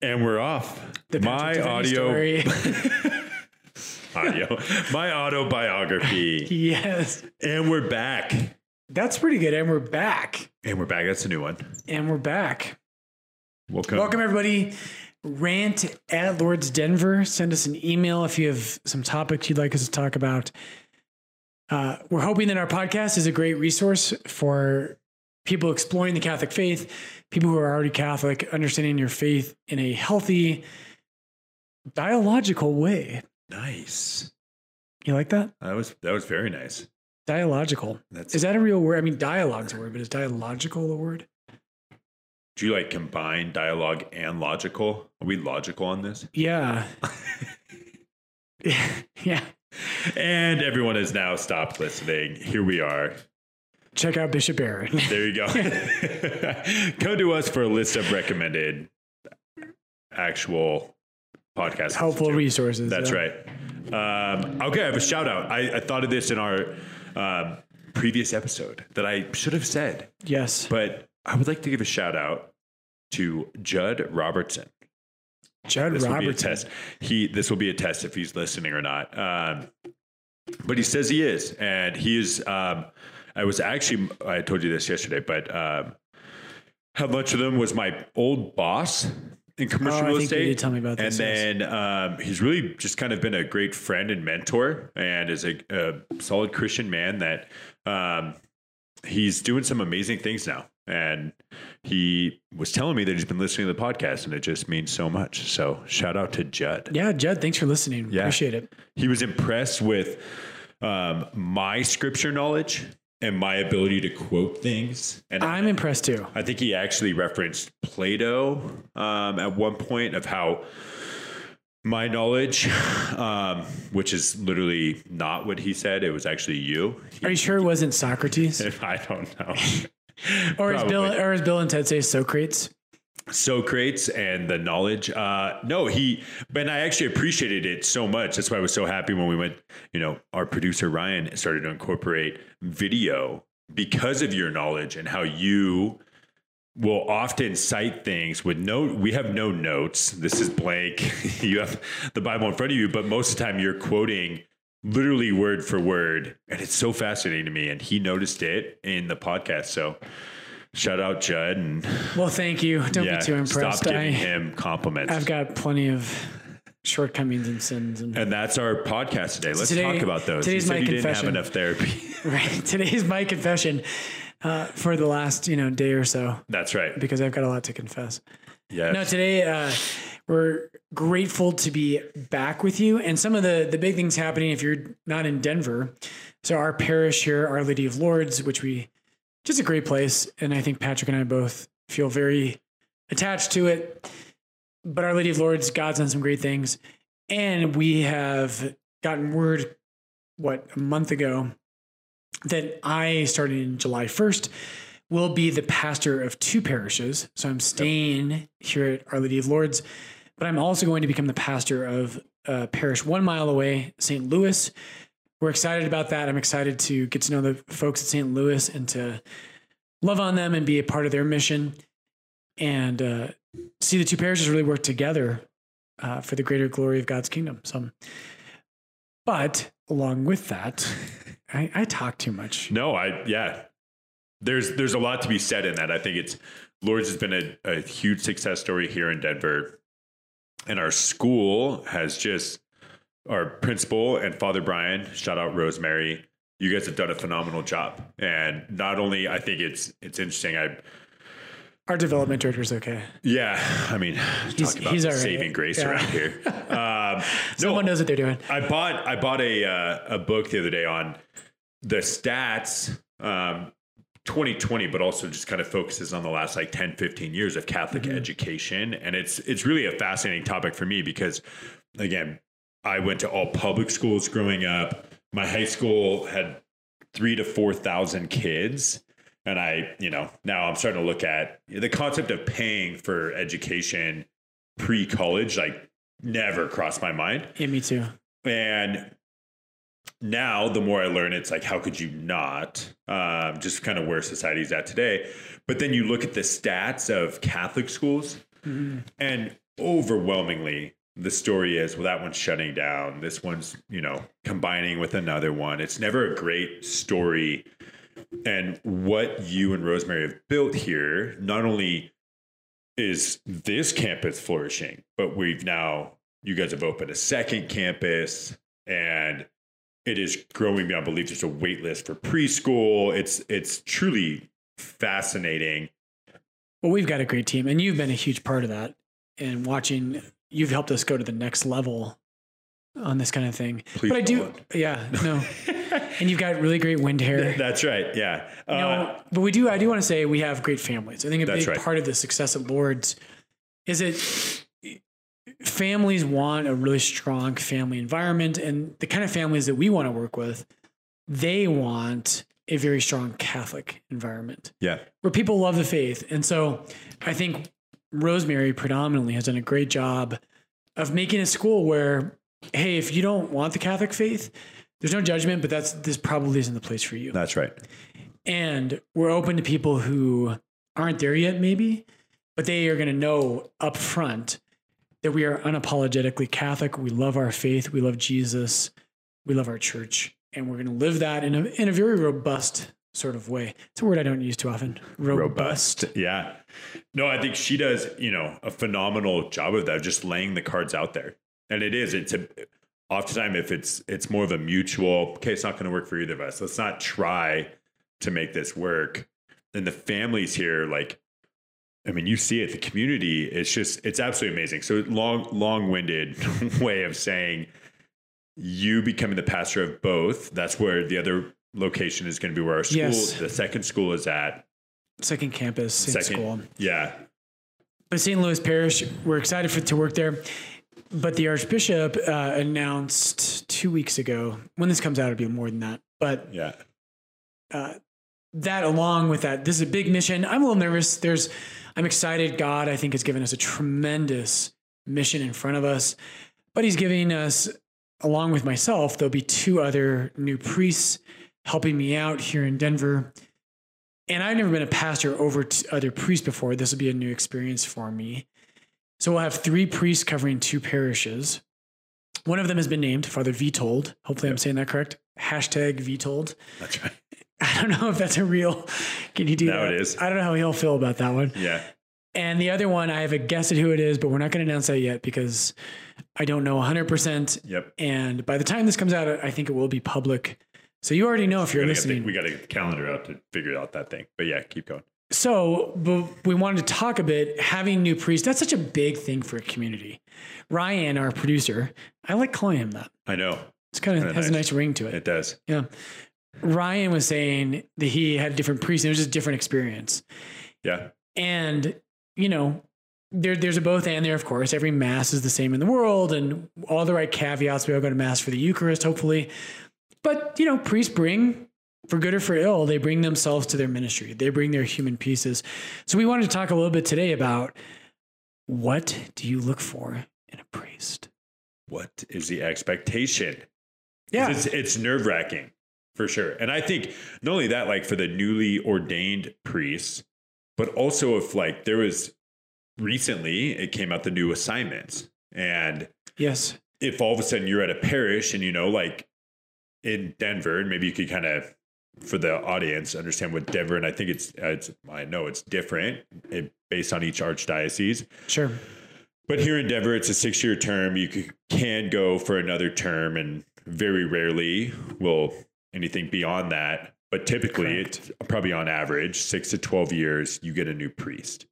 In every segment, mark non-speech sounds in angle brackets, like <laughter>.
And we're off. The my audio, <laughs> audio, my autobiography. yes, And we're back. that's pretty good. And we're back. And we're back. That's a new one. And we're back. Welcome. Welcome everybody. Rant at Lourdes Denver. Send us an email if you have some topics you'd like us to talk about. Uh, we're hoping that our podcast is a great resource for people exploring the Catholic faith, people who are already Catholic, understanding your faith in a healthy, dialogical way. Nice. You like that? That was that was very nice. Dialogical. That's Is that a real word? I mean, dialogue's a word, but is dialogical a word? do you like combine dialogue and logical? Are we logical on this? Yeah. <laughs> <laughs> yeah. And everyone has now stopped listening. Here we are. Check out Bishop Barron. <laughs> There you go. <laughs> Come to us for a list of recommended actual podcasts. Helpful resources. That's yeah. right. Um, okay, I have a shout out. I, I thought of this in our um, previous episode that I should have said, Yes. but I would like to give a shout out to Judd Robertson. Judd This will be a Robertson. test. He this will be a test if he's listening or not. Um, but he says he is, and he is. Um, I was actually I told you this yesterday, but um, had lunch with him. Was my old boss in commercial Oh, I real think you estate. tell me about and this, yes. then um, he's really just kind of been a great friend and mentor, and is a, a solid Christian man that um, he's doing some amazing things now. And he was telling me that he's been listening to the podcast, and it just means so much. So shout out to Judd. Yeah, Judd, thanks for listening. Yeah. Appreciate it. He was impressed with um, my scripture knowledge and my ability to quote things. And I'm impressed too. I think he actually referenced Plato um, at one point of how my knowledge, um, which is literally not what he said, it was actually you. Are you sure it wasn't Socrates? <laughs> I don't know. Or is Bill or is Bill and Ted say Socrates? Socrates and the knowledge. Uh, no, he, but I actually appreciated it so much. That's why I was so happy when we went, you know, our producer Ryan started to incorporate video because of your knowledge and how you will often cite things with no, we have no notes. This is blank. <laughs> you have the Bible in front of you, but most of the time you're quoting literally word for word. And it's so fascinating to me. And he noticed it in the podcast. So shout out Judd and Well, thank you. Don't yeah, be too impressed. Stop giving I, him compliments. I've got plenty of shortcomings and sins. And and that's our podcast today. Let's Today- talk about those. today's my you didn't have enough therapy. <laughs> right, today's my confession uh, for the last you know day or so that's right. because I've got a lot to confess. Yeah. No, today uh, we're grateful to be back with you, and some of the the big things happening if you're not in Denver. So our parish here, Our Lady of Lourdes, which we just a great place, and I think Patrick and I both feel very attached to it. But Our Lady of Lourdes, God's done some great things, and we have gotten word what a month ago that I started in July first will be the pastor of two parishes. So I'm staying here at Our Lady of Lourdes, but I'm also going to become the pastor of a parish one mile away, St. Louis. We're excited about that. I'm excited to get to know the folks at St. Louis and to love on them and be a part of their mission and uh, see the two parishes really work together uh, for the greater glory of God's kingdom. So, but along with that, <laughs> I, I talk too much. no, I yeah. There's there's a lot to be said in that. I think it's Lourdes has been a, a huge success story here in Denver. And our school has just our principal and Father Brian, shout out Rosemary. You guys have done a phenomenal job. And not only I think it's it's interesting. I Our development director's okay. yeah, I mean, He's- talk about he's right. saving grace Yeah. around here. <laughs> Um, Someone knows what they're doing. I bought I bought a uh, a book the other day on the stats um 2020 but also just kind of focuses on the last like 10 15 years of Catholic education and it's it's really a fascinating topic for me because again I went to all public schools growing up my high school had 3 to 4,000 kids and I you know now I'm starting to look at the concept of paying for education pre college like never crossed my mind Yeah, me too. and now the more I learn, it's like, how could you not? Um, just kind of where society's at today. But then you look at the stats of Catholic schools, and overwhelmingly the story is well that one's shutting down. This one's you know combining with another one. It's never a great story. And what you and rosemary have built here not only is this campus flourishing but we've now you guys have opened a second campus and it is growing beyond belief. There's a wait list for preschool. It's it's truly fascinating. Well, we've got a great team, and you've been a huge part of that. And watching, you've helped us go to the next level on this kind of thing. Please but I do, don't. yeah, no. <laughs> and you've got really great wind hair. that's right yeah uh, No, but we do. I do want to say we have great families. I think a big right. part of the success at Lourdes is that families want a really strong family environment, and the kind of families that we want to work with, they want a very strong Catholic environment yeah where people love the faith. And so, I think Rosemary predominantly has done a great job of making a school where, hey, if you don't want the Catholic faith, there's no judgment, but that's this probably isn't the place for you. That's right. And we're open to people who aren't there yet maybe but they are going to know up front that we are unapologetically catholic. We love our faith. We love jesus. We love our church. And we're going to live that in a, in a very robust sort of way it's a word i don't use too often robust, Yeah. No, I think she does, you know, a phenomenal job of that, just laying the cards out there. And it is, it's a oftentimes if it's it's more of a mutual, okay, it's not going to work for either of us. Let's not try to make this work. And the families here, like, I mean, you see it, the community, it's just, it's absolutely amazing. So long, long-winded <laughs> way of saying you becoming the pastor of both. That's where the other location is going to be where our school, Yes. the second school is at. second campus Second, school yeah, but st louis parish we're excited for to work there but the archbishop uh, announced two weeks ago when this comes out it'll be more than that but yeah. that along with that, this is a big mission. I'm a little nervous. There's, I'm excited. God, I think, has given us a tremendous mission in front of us, but He's giving us, along with myself, there'll be two other new priests helping me out here in Denver. And I've never been a pastor over to other priests before. This will be a new experience for me. So we'll have three priests covering two parishes. One of them has been named Father Vitold. Hopefully, I'm saying that correct. Hashtag Vitold. That's right. <laughs> I don't know if that's a real. Can you do No, that? it is. I don't know how he'll feel about that one. Yeah. And the other one, I have a guess at who it is, but we're not going to announce that yet because I don't know 100%. Yep. And by the time this comes out, I think it will be public. So you already know if you're We gotta, the, listening. we got to get the calendar out to figure out that thing. But yeah, keep going. So, but we wanted to talk a bit having new priests. That's such a big thing for a community. Ryan, our producer, I like calling him that. I know It's kind of has a nice. nice ring to it. it does. Yeah. Ryan was saying that he had different priests. And it was just a different experience. Yeah. And, you know, there, there's a both and there, of course. Every mass is the same in the world and all the right caveats. We all go to mass for the Eucharist, hopefully. But, you know, priests bring, for good or for ill, they bring themselves to their ministry. They bring their human pieces. So we wanted to talk a little bit today about what do you look for in a priest? What is the expectation? Yeah. It's, it's nerve wracking for sure. And I think not only that, like for the newly ordained priests, but also if like there was recently, it came out the new assignments. And Yes. if all of a sudden you're at a parish and you know, like in Denver, and maybe you could kind of, for the audience, understand what Denver, and I think it's, uh, it's I know it's different it, based on each archdiocese. Sure. But here in Denver, it's a six year term. You can go for another term, and very rarely will anything beyond that. But typically, it's probably on average, six to 12 years, you get a new priest.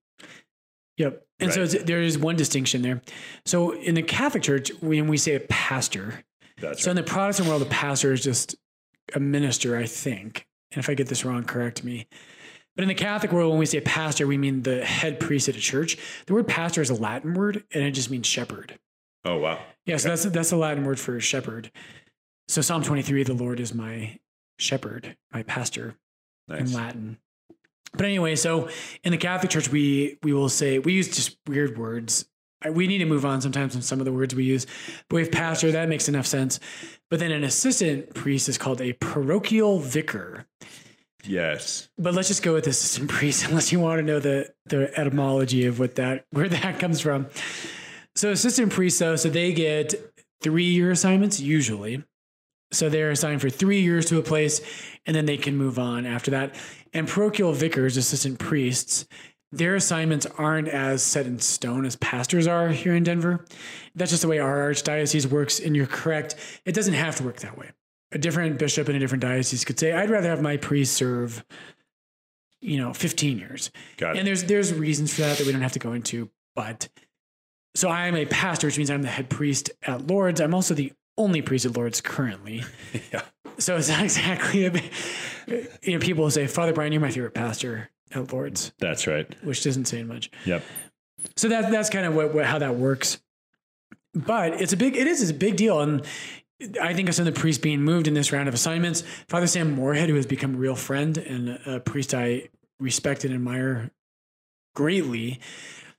Yep. And so Right. it's, there is one distinction there. So in the Catholic Church, when we say a pastor, That's so in the Protestant world, a pastor is just a minister, I think. And if I get this wrong, correct me. But in the Catholic world, when we say pastor, we mean the head priest at a church. The word pastor is a Latin word, and it just means shepherd. Oh, wow. Yeah, so that's that's the Latin word for shepherd. So Psalm 23, the Lord is my shepherd, my pastor nice. in Latin. But anyway, so in the Catholic Church, we we will say we use just weird words. We need to move on sometimes on some of the words we use. But we have pastor, that makes enough sense. But then an assistant priest is called a parochial vicar. Yes. But let's just go with assistant priest, <laughs> unless you want to know the the etymology of what that where that comes from. So assistant priests, though, so they get three year assignments usually. So they're assigned for three years to a place, and then they can move on after that. And parochial vicars, assistant priests, their assignments aren't as set in stone as pastors are here in Denver. That's just the way our archdiocese works. And you're correct; it doesn't have to work that way. A different bishop in a different diocese could say, "I'd rather have my priest serve." You know, 15 years. Got it. And there's there's reasons for that that we don't have to go into, but so I am a pastor, which means I'm the head priest at Lourdes. I'm also the only priest at Lourdes currently. <laughs> yeah. So it's not exactly a, you know, people will say, Father Brian, you're my favorite pastor at Lourdes, That's right. which doesn't say much. Yep. So that that's kind of what, what how that works. But it's a big it is it's a big deal. And I think of some of the priests being moved in this round of assignments. Father Sam Moorhead, who has become a real friend and a priest I respect and admire greatly,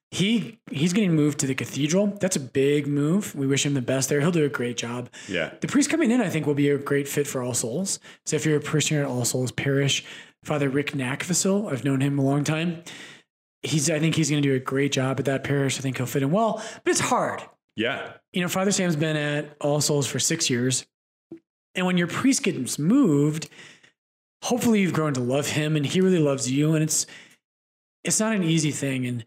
he he's getting moved to the cathedral. That's a big move. We wish him the best there. He'll do a great job. Yeah. The priest coming in, I think, will be a great fit for All Souls. So if you're a parishioner at All Souls Parish, Father Rick Knackvissel, I've known him a long time. He's I think he's going to do a great job at that parish. I think he'll fit in well, but it's hard. Yeah. You know, Father Sam's been at All Souls for six years. And when your priest gets moved, hopefully you've grown to love him and he really loves you. And it's it's not an easy thing. And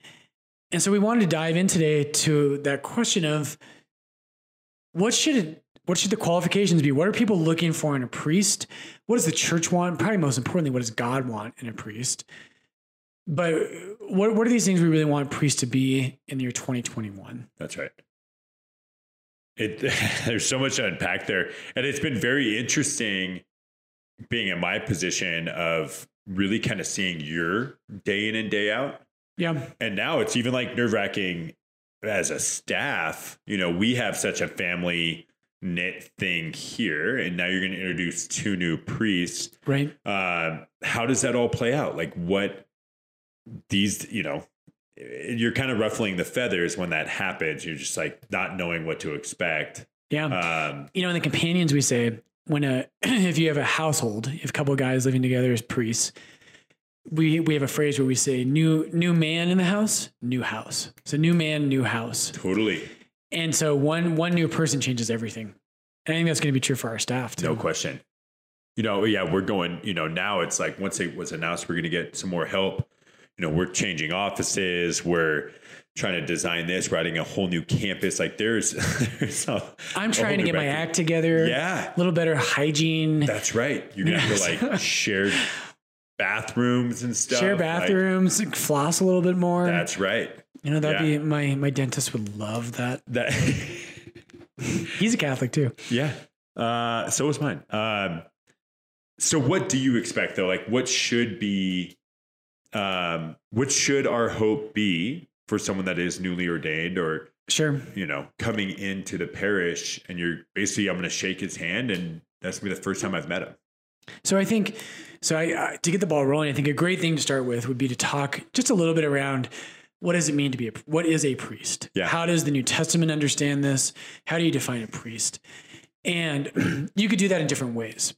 and so we wanted to dive in today to that question of what should it what should the qualifications be? What are people looking for in a priest? What does the church want? Probably most importantly, what does God want in a priest? But what what are these things we really want priests to be in the year 2021? That's right. It <laughs> there's so much to unpack there, and it's been very interesting being in my position of really kind of seeing your day in and day out. Yeah. And now it's even like nerve wracking as a staff. You know, we have such a family knit thing here, and now you're going to introduce two new priests. Right. Uh, how does that all play out? Like, what these, you know, you're kind of ruffling the feathers when that happens. You're just like not knowing what to expect. Yeah. Um, you know, in the companions, we say when a <clears throat> if you have a household, if a couple of guys living together as priests, we we have a phrase where we say new new man in the house, new house. So new man, new house. totally. And so one one new person changes everything. And I think that's going to be true for our staff too. No question. You know, yeah, we're going, you know, now it's like once it was announced we're going to get some more help, you know, we're changing offices, we're trying to design this, writing a whole new campus. Like there's, <laughs> there's a, I'm trying to get my act together. Yeah. A little better hygiene. That's right. You're going to have to like <laughs> shared bathrooms and stuff. Share Like, bathrooms, floss a little bit more. that's right. You know, that'd yeah. be my my dentist would love that. That, <laughs> He's a Catholic too. yeah. Uh, so was mine. Um, so what do you expect though? Like what should be, um, what should our hope be for someone that is newly ordained or, Sure. you know, coming into the parish and you're basically, I'm going to shake his hand and that's gonna be the first time I've met him. So I think, so I, uh, to get the ball rolling, I think a great thing to start with would be to talk just a little bit around what does it mean to be a, what is a priest? Yeah. How does the New Testament understand this? How do you define a priest? And <clears throat> you could do that in different ways.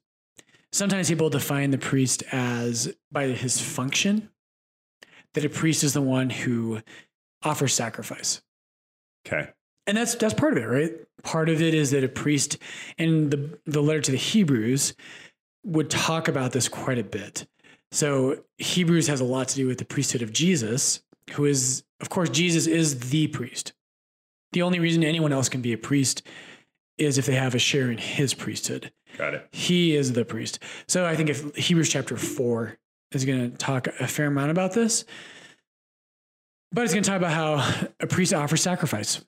Sometimes people define the priest as by his function, that a priest is the one who offers sacrifice. Okay. And that's that's part of it, right? Part of it is that a priest in the the letter to the Hebrews would talk about this quite a bit. So Hebrews has a lot to do with the priesthood of Jesus, who is of course Jesus is the priest. The only reason anyone else can be a priest is if they have a share in his priesthood. Got it. He is the priest. So I think if Hebrews chapter 4 is going to talk a fair amount about this. But it's going to talk about how a priest offers sacrifice.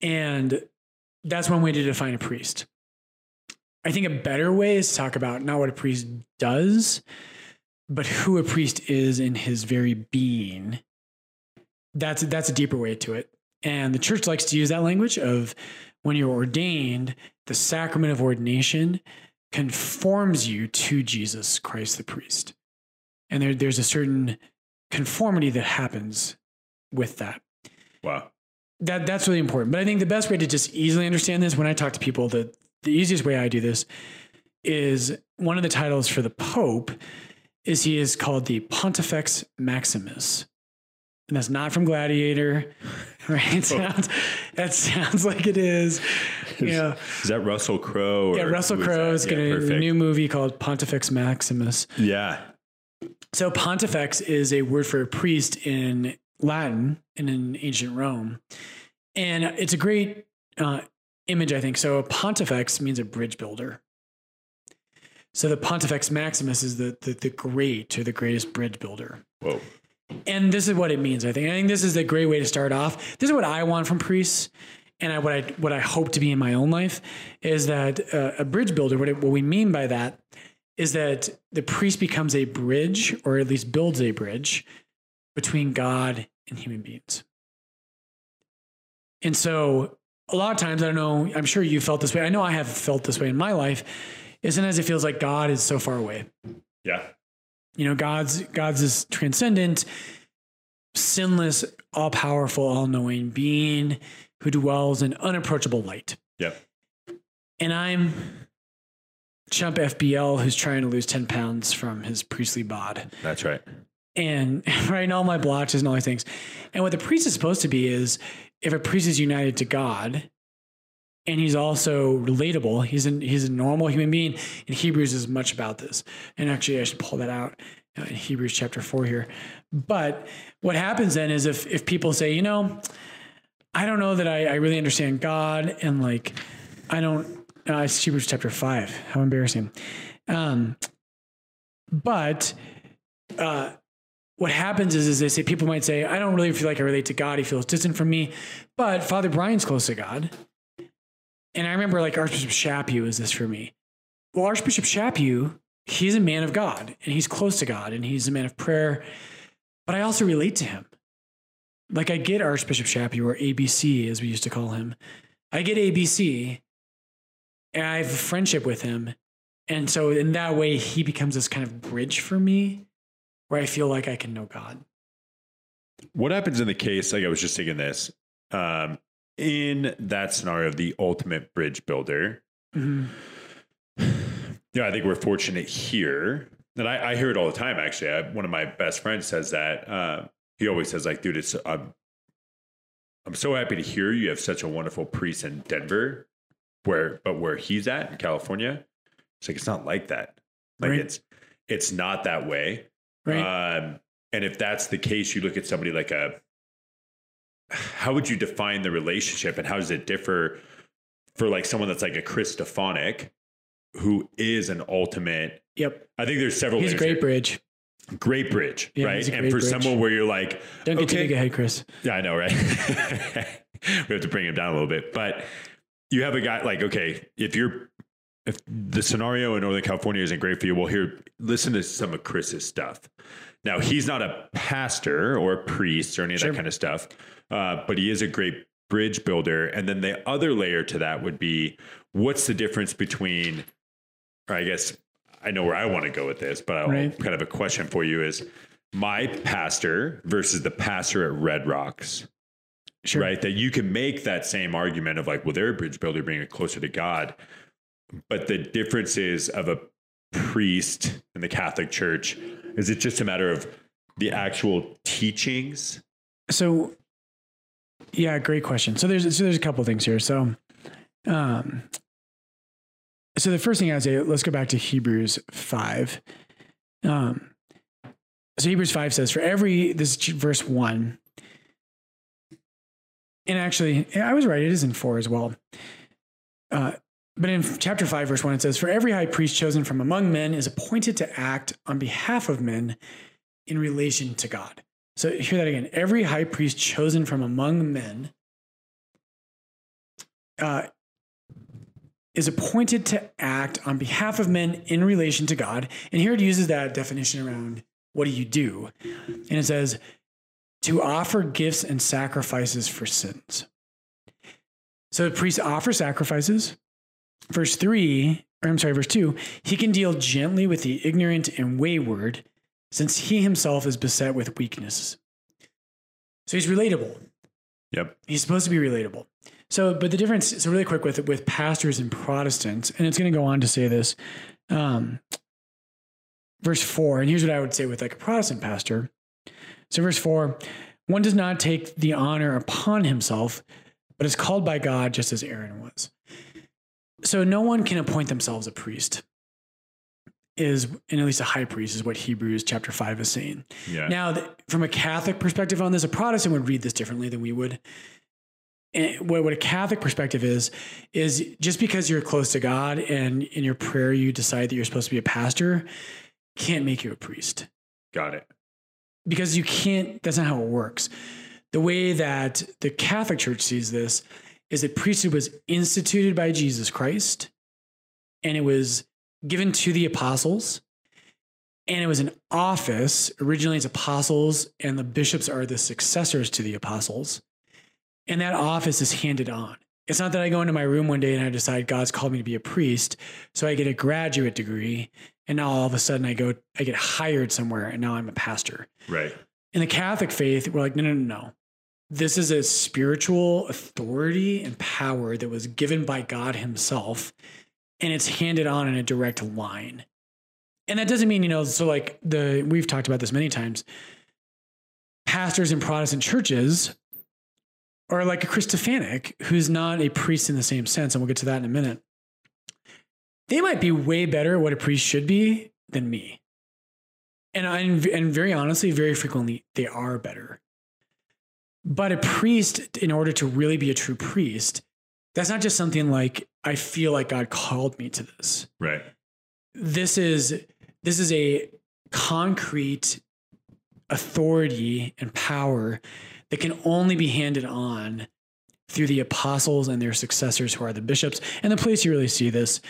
And that's one way to define a priest. I think a better way is to talk about not what a priest does, but who a priest is in his very being. That's that's a deeper way to it. And the church likes to use that language of when you're ordained, the sacrament of ordination conforms you to Jesus Christ the priest. And there, there's a certain conformity that happens with that. Wow. That that's really important. But I think the best way to just easily understand this when I talk to people, the the easiest way I do this is one of the titles for the Pope is he is called the Pontifex Maximus. and that's not from Gladiator, <laughs> right? It sounds, that sounds like it is. You know, Is that Russell Crowe? yeah, Russell is Crowe is Yeah, going to a new movie called Pontifex Maximus. Yeah. So Pontifex is a word for a priest in Latin and in ancient Rome, and it's a great uh, image, I think. So a pontifex means a bridge builder. So the Pontifex Maximus is the the, the great or the greatest bridge builder. Whoa. And this is what it means. I think. I think this is a great way to start off. This is what I want from priests, and I, what I what I hope to be in my own life is that uh, a bridge builder. What it, what we mean by that is that the priest becomes a bridge, or at least builds a bridge between God and human beings. And so, a lot of times, I don't know. I'm sure you felt this way. I know I have felt this way in my life. Is sometimes it feels like God is so far away Yeah. you know god's god's this transcendent sinless all-powerful all-knowing being who dwells in unapproachable light Yep. and i'm chump fbl who's trying to lose 10 pounds from his priestly bod That's right. and <laughs> right all my blotches and all these things and what the priest is supposed to be is if a priest is united to god and he's also relatable he's an he's a normal human being and hebrews is much about this and actually i should pull that out uh, in hebrews chapter 4 here but what happens then is if if people say you know i don't know that i, I really understand god and like i don't uh, it's hebrews chapter 5 how embarrassing um but uh what happens is, is they say people might say, I don't really feel like I relate to God. He feels distant from me. But Father Brian's close to God. And I remember like Archbishop Chaput is this for me. Well, Archbishop Chaput, he's a man of God and he's close to God and he's a man of prayer. But I also relate to him. Like I get Archbishop Chaput or ABC as we used to call him. I get ABC and I have a friendship with him. And so in that way, he becomes this kind of bridge for me where I feel like I can know God. What happens in the case, like I was just thinking this, um, in that scenario of the ultimate bridge builder, Mhm. yeah, I think we're fortunate here. And I, I hear it all the time, actually. I, one of my best friends says that. Uh, he always says, like, dude, it's, I'm, I'm so happy to hear you have such a wonderful priest in Denver, where, but where he's at in California, it's like, it's not like that. Like, Right. it's, it's not that way. Right? Um, and if that's the case, you look at somebody like a, how would you define the relationship and how does it differ for like someone that's like a Chris Stefanick, who is an ultimate? yep. I think there's several. He's a layers great bridge. great bridge, Yeah, right? a And for bridge. someone where you're like, Don't get too big ahead, Chris. yeah, I know, right? <laughs> we have to bring him down a little bit, but you have a guy like, okay, if you're if the scenario in Northern California isn't great for you, well, here, listen to some of Chris's stuff. Now, he's not a pastor or a priest or any of Sure. that kind of stuff, uh, but he is a great bridge builder. And then the other layer to that would be what's the difference between, or I guess I know where I want to go with this, but I'll Right. kind of a question for you is my pastor versus the pastor at Red Rocks Sure. right? That you can make that same argument of like, well, they're a bridge builder bringing it closer to God. But the difference is of a priest in the Catholic Church, is it just a matter of the actual teachings? So, yeah, great question. So there's so there's a couple things here. So, um, so the first thing I would say, let's go back to Hebrews five. Um, so Hebrews five says, "For every this is verse one." And actually, I was right. It is in four as well. Uh, but in chapter 5, verse 1, it says, For every high priest chosen from among men is appointed to act on behalf of men in relation to God. So hear that again. Every high priest chosen from among men uh, is appointed to act on behalf of men in relation to God. And here it uses that definition around what do you do? And it says, to offer gifts and sacrifices for sins. So the priest offers sacrifices. Verse three, or I'm sorry, verse two, he can deal gently with the ignorant and wayward, since he himself is beset with weakness. So he's relatable. Yep. He's supposed to be relatable. So, but the difference, so really quick with with pastors and Protestants, and it's going to go on to say this, um, verse four, and here's what I would say with like a Protestant pastor. So, verse four, One does not take the honor upon himself, but is called by God just as Aaron was. So no one can appoint themselves a priest. Is and at least a high priest is what Hebrews chapter five is saying. Yeah. Now, th- from a Catholic perspective on this, a Protestant would read this differently than we would. And what, what a Catholic perspective is, is just because you're close to God and in your prayer you decide that you're supposed to be a pastor, can't make you a priest Got it. because you can't, that's not how it works. The way that the Catholic Church sees this is that priesthood was instituted by Jesus Christ and it was given to the apostles. And it was an office. Originally, it's apostles, and the bishops are the successors to the apostles. And that office is handed on. It's not that I go into my room one day and I decide God's called me to be a priest. So I get a graduate degree. And now all of a sudden I go, I get hired somewhere and now I'm a pastor. Right. In the Catholic faith, we're like, no, no, no, no. This is a spiritual authority and power that was given by God Himself, and it's handed on in a direct line. And that doesn't mean, you know, so like the, we've talked about this many times. Pastors in Protestant churches or like a Chris Stefanick who's not a priest in the same sense, and we'll get to that in a minute. They might be way better at what a priest should be than me. And I, and very honestly, very frequently they are better. But a priest, in order to really be a true priest, that's not just something like I feel like God called me to this. Right. This is this is a concrete authority and power that can only be handed on through the apostles and their successors who are the bishops. And the place you really see this,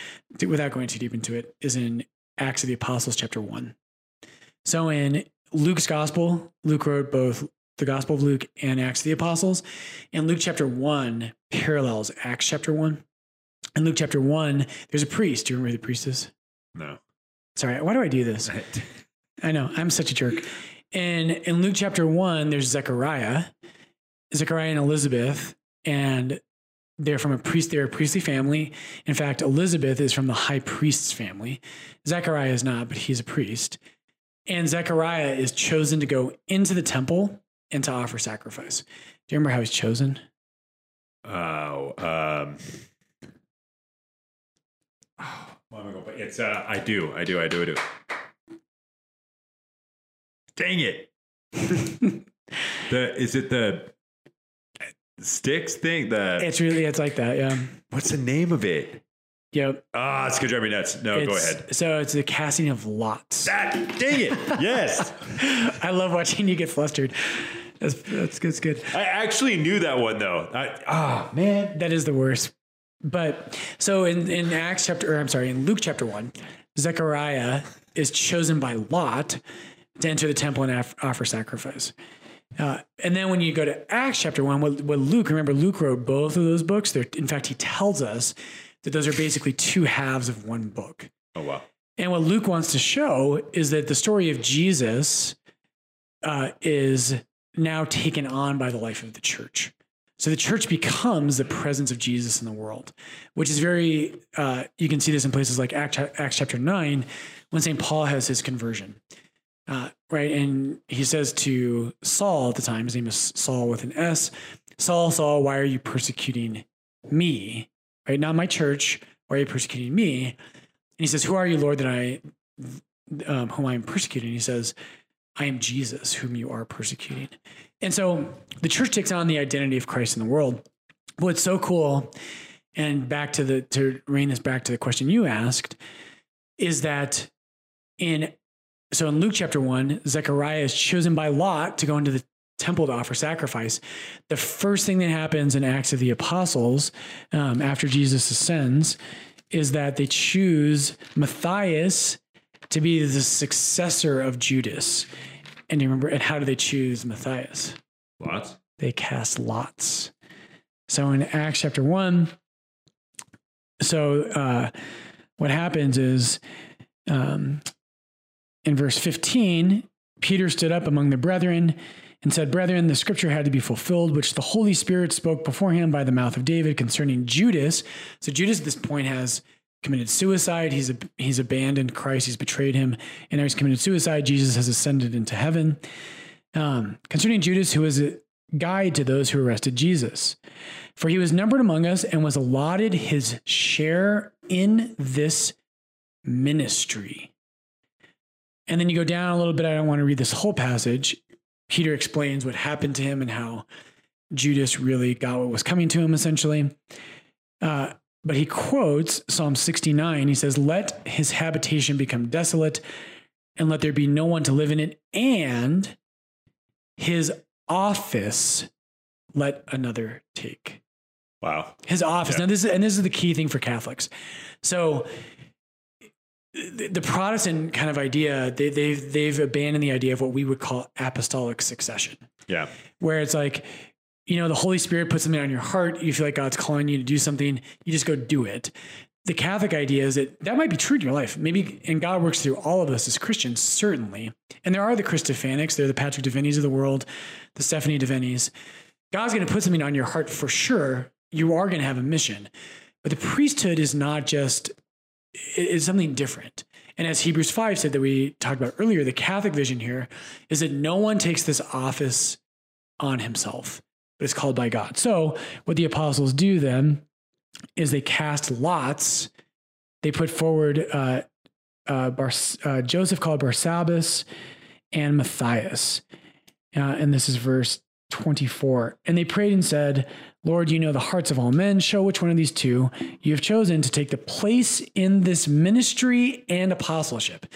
without going too deep into it, is in Acts of the Apostles, chapter one. So in Luke's gospel, Luke wrote both the Gospel of Luke and Acts of the Apostles. And Luke chapter one parallels Acts chapter one. In Luke chapter one, there's a priest. Do you remember who the priest is? No. Sorry, why do I do this? <laughs> I know, I'm such a jerk. And in Luke chapter one, there's Zechariah, Zechariah and Elizabeth, and they're from a priest, they're a priestly family. In fact, Elizabeth is from the high priest's family. Zechariah is not, but he's a priest. And Zechariah is chosen to go into the temple and to offer sacrifice. Do you remember how he's chosen? Oh, um, <sighs> oh, well, I'm gonna go, but it's, uh, I do, I do, I do, I do. Dang it. <laughs> the, is it the sticks thing? The, It's really, it's like that. Yeah. what's the name of it? Yep. Ah, it's gonna drive me nuts. No, go ahead. So it's the casting of lots. That, dang it. Yes. <laughs> I love watching you get flustered. That's that's good. That's good. I actually knew that one though. Ah, man. That is the worst. But so in in Acts chapter, or I'm sorry, in Luke chapter one, Zechariah is chosen by Lot to enter the temple and af- offer sacrifice. Uh, and then when you go to Acts chapter one, what, what Luke, remember Luke wrote both of those books. They're, in fact, he tells us that those are basically two halves of one book. Oh, wow. And what Luke wants to show is that the story of Jesus uh, is now taken on by the life of the church. So the church becomes the presence of Jesus in the world, which is very, uh, you can see this in places like Acts, chapter 9, when St. Paul has his conversion. Uh, right. And he says to Saul at the time, his name is Saul with an S Saul, Saul, why are you persecuting me? Right. Not my church. Why are you persecuting me? And he says, Who are you, Lord, that I, um, whom I am persecuting? He says, I am Jesus, whom you are persecuting. And so the church takes on the identity of Christ in the world. What's so cool, and back to the, to rein this back to the question you asked, is that in, so in Luke chapter one, Zechariah is chosen by Lot to go into the temple to offer sacrifice. The first thing that happens in Acts of the Apostles um, after Jesus ascends is that they choose Matthias to be the successor of Judas. And you remember, and how do they choose Matthias? Lots. They cast lots. So in Acts chapter one, so uh, what happens is um, in verse 15, Peter stood up among the brethren and said, Brethren, the scripture had to be fulfilled, which the Holy Spirit spoke beforehand by the mouth of David concerning Judas. So Judas at this point has committed suicide. He's he's abandoned Christ. He's betrayed him, and now he's committed suicide. Jesus has ascended into heaven. um, concerning Judas, who was a guide to those who arrested Jesus. For he was numbered among us and was allotted his share in this ministry. And then you go down a little bit. I don't want to read this whole passage. Peter explains what happened to him and how Judas really got what was coming to him, essentially. Uh, but he quotes Psalm 69. He says, Let his habitation become desolate, and let there be no one to live in it, and his office let another take. Wow. His office. Yeah. Now this is and this is the key thing for Catholics. So the, the Protestant kind of idea, they, they've they've abandoned the idea of what we would call apostolic succession, Yeah. where it's like, you know, the Holy Spirit puts something on your heart. You feel like God's calling you to do something. You just go do it. The Catholic idea is that that might be true in your life. Maybe, and God works through all of us as Christians, certainly. And there are the Chris Stefanicks, they're the Patrick Devinnys of the world, the Stephanie Devinnys. God's going to put something on your heart for sure. You are going to have a mission. But the priesthood is not just, it's something different. And as Hebrews 5 said that we talked about earlier, the Catholic vision here is that no one takes this office on himself, it's called by God. So what the apostles do then is they cast lots. They put forward uh, uh, Bar- uh, Joseph called Barsabbas and Matthias. Uh, and this is verse 24. And they prayed and said, Lord, you know the hearts of all men. Show which one of these two you have chosen to take the place in this ministry and apostleship.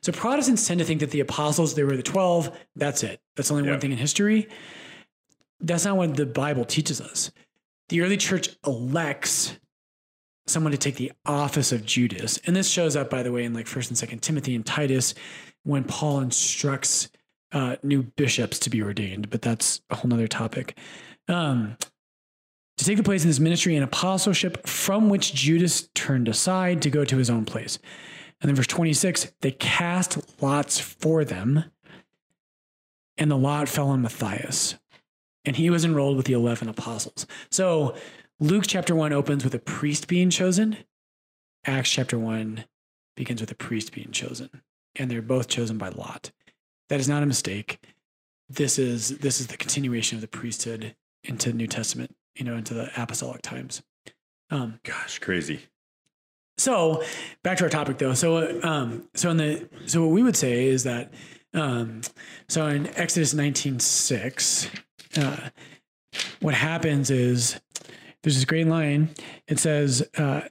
So Protestants tend to think that the apostles, they were the 12. That's it. That's only one thing in history. That's not what the Bible teaches us. The early church elects someone to take the office of Judas. And this shows up, by the way, in like First and Second Timothy and Titus when Paul instructs uh, new bishops to be ordained. But that's a whole nother topic. Um, to take the place in this ministry and apostleship from which Judas turned aside to go to his own place. And then verse 26, they cast lots for them, and the lot fell on Matthias, and he was enrolled with the 11 apostles. So Luke chapter 1 opens with a priest being chosen. Acts chapter 1 begins with a priest being chosen, and they're both chosen by lot. That is not a mistake. This is this is the continuation of the priesthood into the New Testament, you know, into the apostolic times. Um, Gosh, crazy. so back to our topic though. So um so in the so what we would say is that um so in Exodus 19:6 uh what happens is there's this great line. It says uh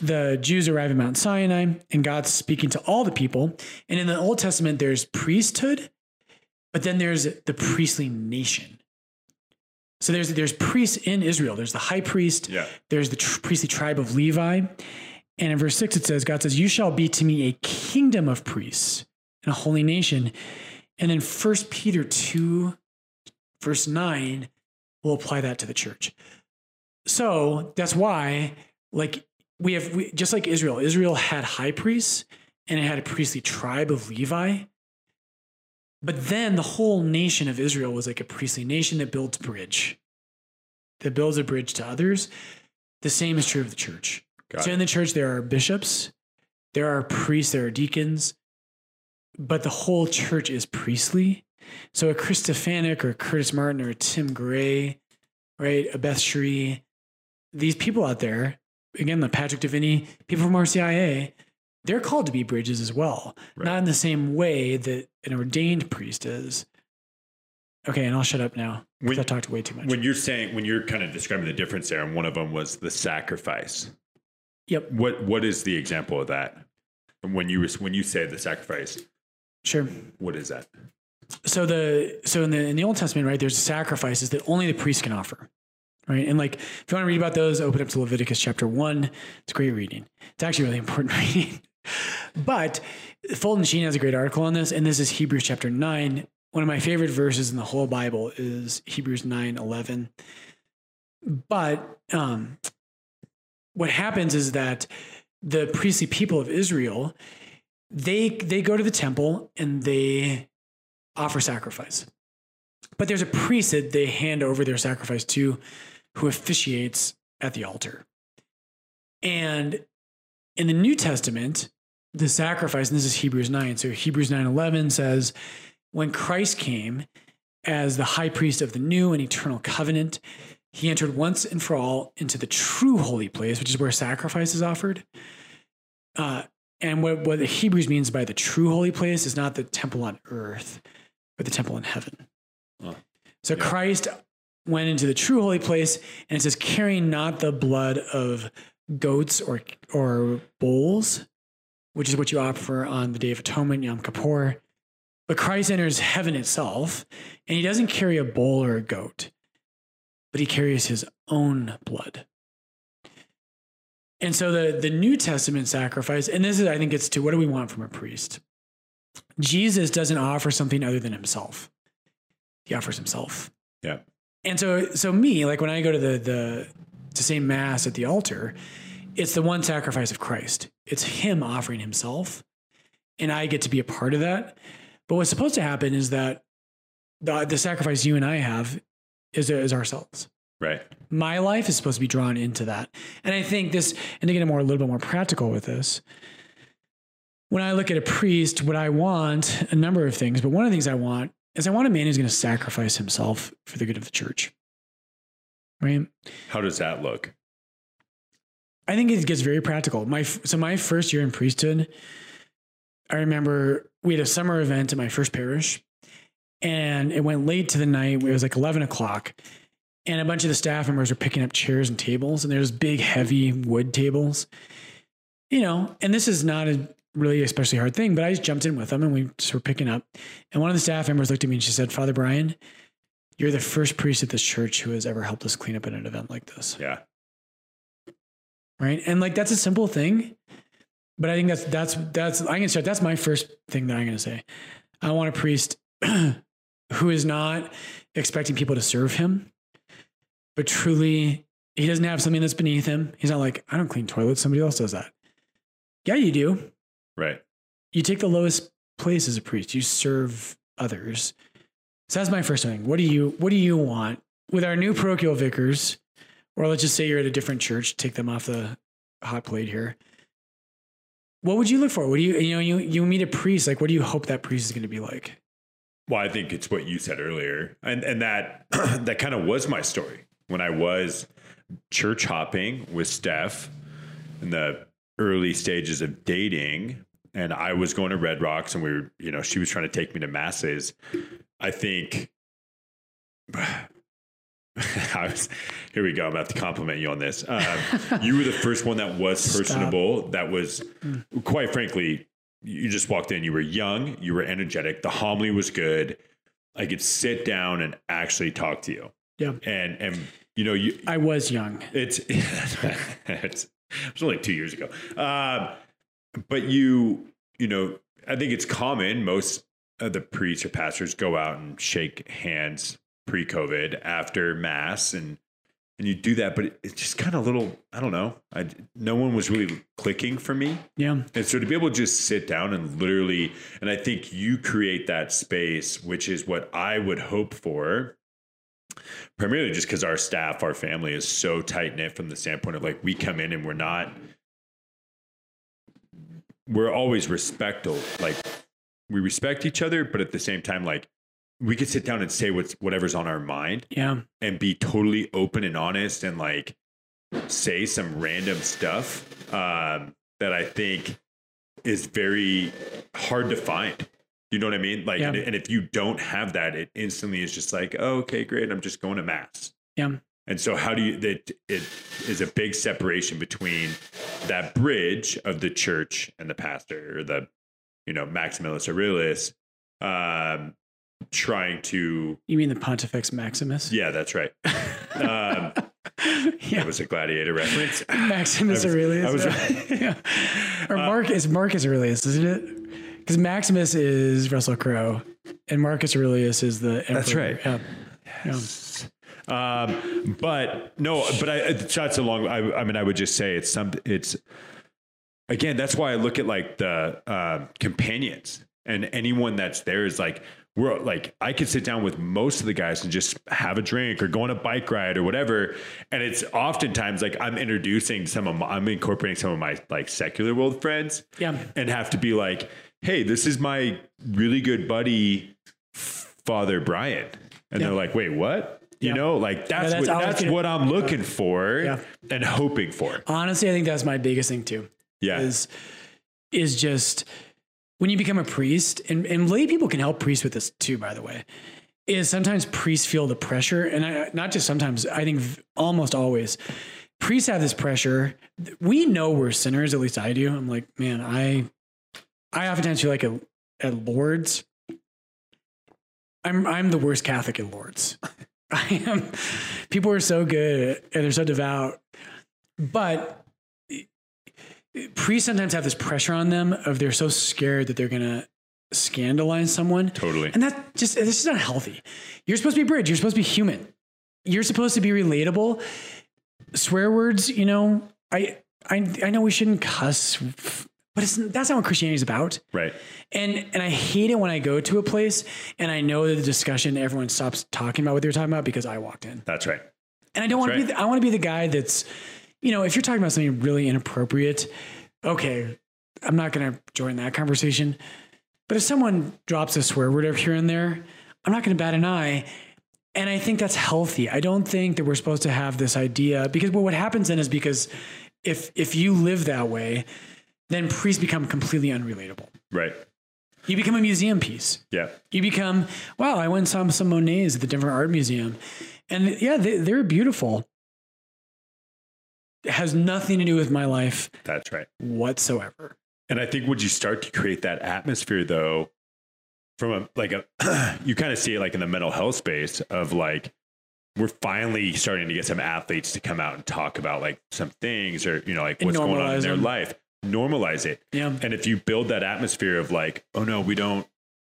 the Jews arrive at Mount Sinai and God's speaking to all the people. And in the Old Testament there's priesthood, but then there's the priestly nation. So there's there's priests in Israel. There's the high priest, Yeah. there's the tr- priestly tribe of Levi. And in verse 6, it says, God says, You shall be to me a kingdom of priests and a holy nation. And then First Peter 2, verse 9, we'll apply that to the church. So that's why, like, we have, we, just like Israel, Israel had high priests and it had a priestly tribe of Levi. But then the whole nation of Israel was like a priestly nation that builds bridge, that builds a bridge to others. The same is true of the church. Got so it. in the church, there are bishops, there are priests, there are deacons, but the whole church is priestly. So a Chris Stefanick or a Curtis Martin or a Tim Gray, right, a Beth Shree, these people out there, again, the Patrick Deviney, people from RCIA, they're called to be bridges as well. Right. Not in the same way that an ordained priest is. Okay, and I'll shut up now because When- I talked way too much. When you're saying when you're kind of describing the difference there, and one of them was the sacrifice. yep, What what is the example of that? And when you when you say the sacrifice, sure. what is that? So the so in the in the Old Testament, right, there's sacrifices that only the priest can offer. Right. And like if you want to read about those, open up to Leviticus chapter one. It's a great reading. It's actually really important <laughs> reading. but Fulton Sheen has a great article on this, and this is Hebrews chapter nine. One of my favorite verses in the whole Bible is Hebrews 9 11. But um, what happens is that the priestly people of Israel, they they go to the temple and they offer sacrifice. But there's a priest that they hand over their sacrifice to who officiates at the altar. And in the New Testament, the sacrifice, and this is Hebrews 9. So Hebrews 9 11 says, when Christ came as the high priest of the new and eternal covenant, he entered once and for all into the true holy place, which is where sacrifice is offered. Uh, and what, what the Hebrews means by the true holy place is not the temple on earth, but the temple in heaven. Oh, so yeah. Christ went into the true holy place, and it says, carrying not the blood of goats or or bulls, which is what you offer on the Day of Atonement, Yom Kippur. But Christ enters heaven itself, and he doesn't carry a bull or a goat, but he carries his own blood. And so the, the New Testament sacrifice, and this is, I think, it's to what do we want from a priest? Jesus doesn't offer something other than himself. He offers himself. Yeah. And so, so me, like when I go to the the to say mass at the altar, it's the one sacrifice of Christ. It's Him offering Himself, and I get to be a part of that. But what's supposed to happen is that the the sacrifice you and I have is is ourselves. Right. My life is supposed to be drawn into that, and I think this. And to get more a little bit more practical with this, when I look at a priest, what I want a number of things, but one of the things I want is I want a man who's going to sacrifice himself for the good of the church. Right? How does that look? I think it gets very practical. My so my first year in priesthood, I remember we had a summer event at my first parish, and it went late to the night. It was like eleven o'clock, and a bunch of the staff members were picking up chairs and tables, and there's big, heavy wood tables. You know, and this is not a really especially hard thing, but I just jumped in with them and we just were picking up. And one of the staff members looked at me and she said, Father Brian, you're the first priest at this church who has ever helped us clean up at an event like this. Yeah. Right. And like that's a simple thing. But I think that's that's that's I'm gonna start. That's my first thing that I'm gonna say. I want a priest <clears throat> who is not expecting people to serve him, but truly he doesn't have something that's beneath him. He's not like, I don't clean toilets, somebody else does that. Yeah, you do. Right. You take the lowest place as a priest. You serve others. So that's my first thing. What do you what do you want with our new parochial vicars? Or let's just say you're at a different church. Take them off the hot plate here. What would you look for? What do you you know you you meet a priest? Like, what do you hope that priest is going to be like? Well, I think it's what you said earlier, and and that <clears throat> that kind of was my story when I was church hopping with Steph in the early stages of dating, and I was going to Red Rocks, and we were, you know, she was trying to take me to masses. I think. <sighs> I was here. We go. I'm about to compliment you on this. Um, you were the first one that was Stop. personable. That was, quite frankly, you just walked in. You were young. You were energetic. The homily was good. I could sit down and actually talk to you. Yeah, And and you know you I was young. it's, <laughs> it's it was only two years ago. Um, but you, you know, I think it's common. Most of the priests or pastors go out and shake hands pre-COVID after mass, and and you do that. But it, it's just kind of little. I don't know. I no one was really clicking for me, Yeah, and so to be able to just sit down and literally, and I think you create that space, which is what I would hope for primarily just because our staff, our family is so tight knit from the standpoint of like we come in and we're not, we're always respectful. Like we respect each other, but at the same time, like we could sit down and say what's whatever's on our mind yeah, and be totally open and honest and like say some random stuff um, that I think is very hard to find. You know what I mean? Like, Yeah. and, and if you don't have that, it instantly is just like, oh, okay, great. I'm just going to mass. yeah, And so, how do you? That it is a big separation between that bridge of the church and the pastor, or the, you know, Maximus Aurelius, um, trying to. You mean the Pontifex Maximus? Yeah, that's right. Um, <laughs> yeah. It was a gladiator reference. <laughs> Maximus I was- Aurelius. I was right. <laughs> yeah. Or Marcus Marcus Aurelius, isn't it? Because Maximus is Russell Crowe, and Marcus Aurelius is the emperor. That's right. Yeah. Yeah. Um, but no, but I, that's a long. I, I mean, I would just say it's some. It's again. That's why I look at like the uh, companions and anyone that's there is like we're like I could sit down with most of the guys and just have a drink or go on a bike ride or whatever. And it's oftentimes like I'm introducing some of my, I'm incorporating some of my like secular world friends Yeah. and have to be like, hey, this is my really good buddy Father Brian. And Yeah. they're like, wait, what? You Yeah. know, like that's, that's what, that's what I'm looking for Yeah. and hoping for. Honestly, I think that's my biggest thing too. Yeah. Is is just when you become a priest, and, and lay people can help priests with this too, by the way, is sometimes priests feel the pressure. And I, not just sometimes, I think almost always. Priests have this pressure. We know we're sinners, at least I do. I'm like, man, I I oftentimes feel like at, at Lourdes, I'm I'm the worst Catholic at Lourdes. <laughs> <laughs> I am. People are so good and they're so devout, but priests sometimes have this pressure on them of they're so scared that they're gonna scandalize someone, Totally. and that just this is not healthy. You're supposed to be bridge. You're supposed to be human. You're supposed to be relatable. Swear words, you know. I I I know we shouldn't cuss, but it's that's not what Christianity is about. Right. And and I hate it when I go to a place and I know that the discussion everyone stops talking about what they're talking about because I walked in. That's right. And I don't want to be the, I want to be the guy that's you know, if you're talking about something really inappropriate, okay, I'm not going to join that conversation. But if someone drops a swear word up here and there, I'm not going to bat an eye. And I think that's healthy. I don't think that we're supposed to have this idea because well, what happens then is because if if you live that way, then priests become completely unrelatable. Right. You become a museum piece. Yeah. You become, wow, I went and saw some Monets at the Denver Art Museum. And yeah, they, they're beautiful. It has nothing to do with my life That's right. whatsoever. And I think would you start to create that atmosphere, though, from a like a, <clears throat> you kind of see it like in the mental health space of like, we're finally starting to get some athletes to come out and talk about like some things or, you know, like And what's going on in their them. life. Normalize it. Yeah. And if you build that atmosphere of like, oh no, we don't,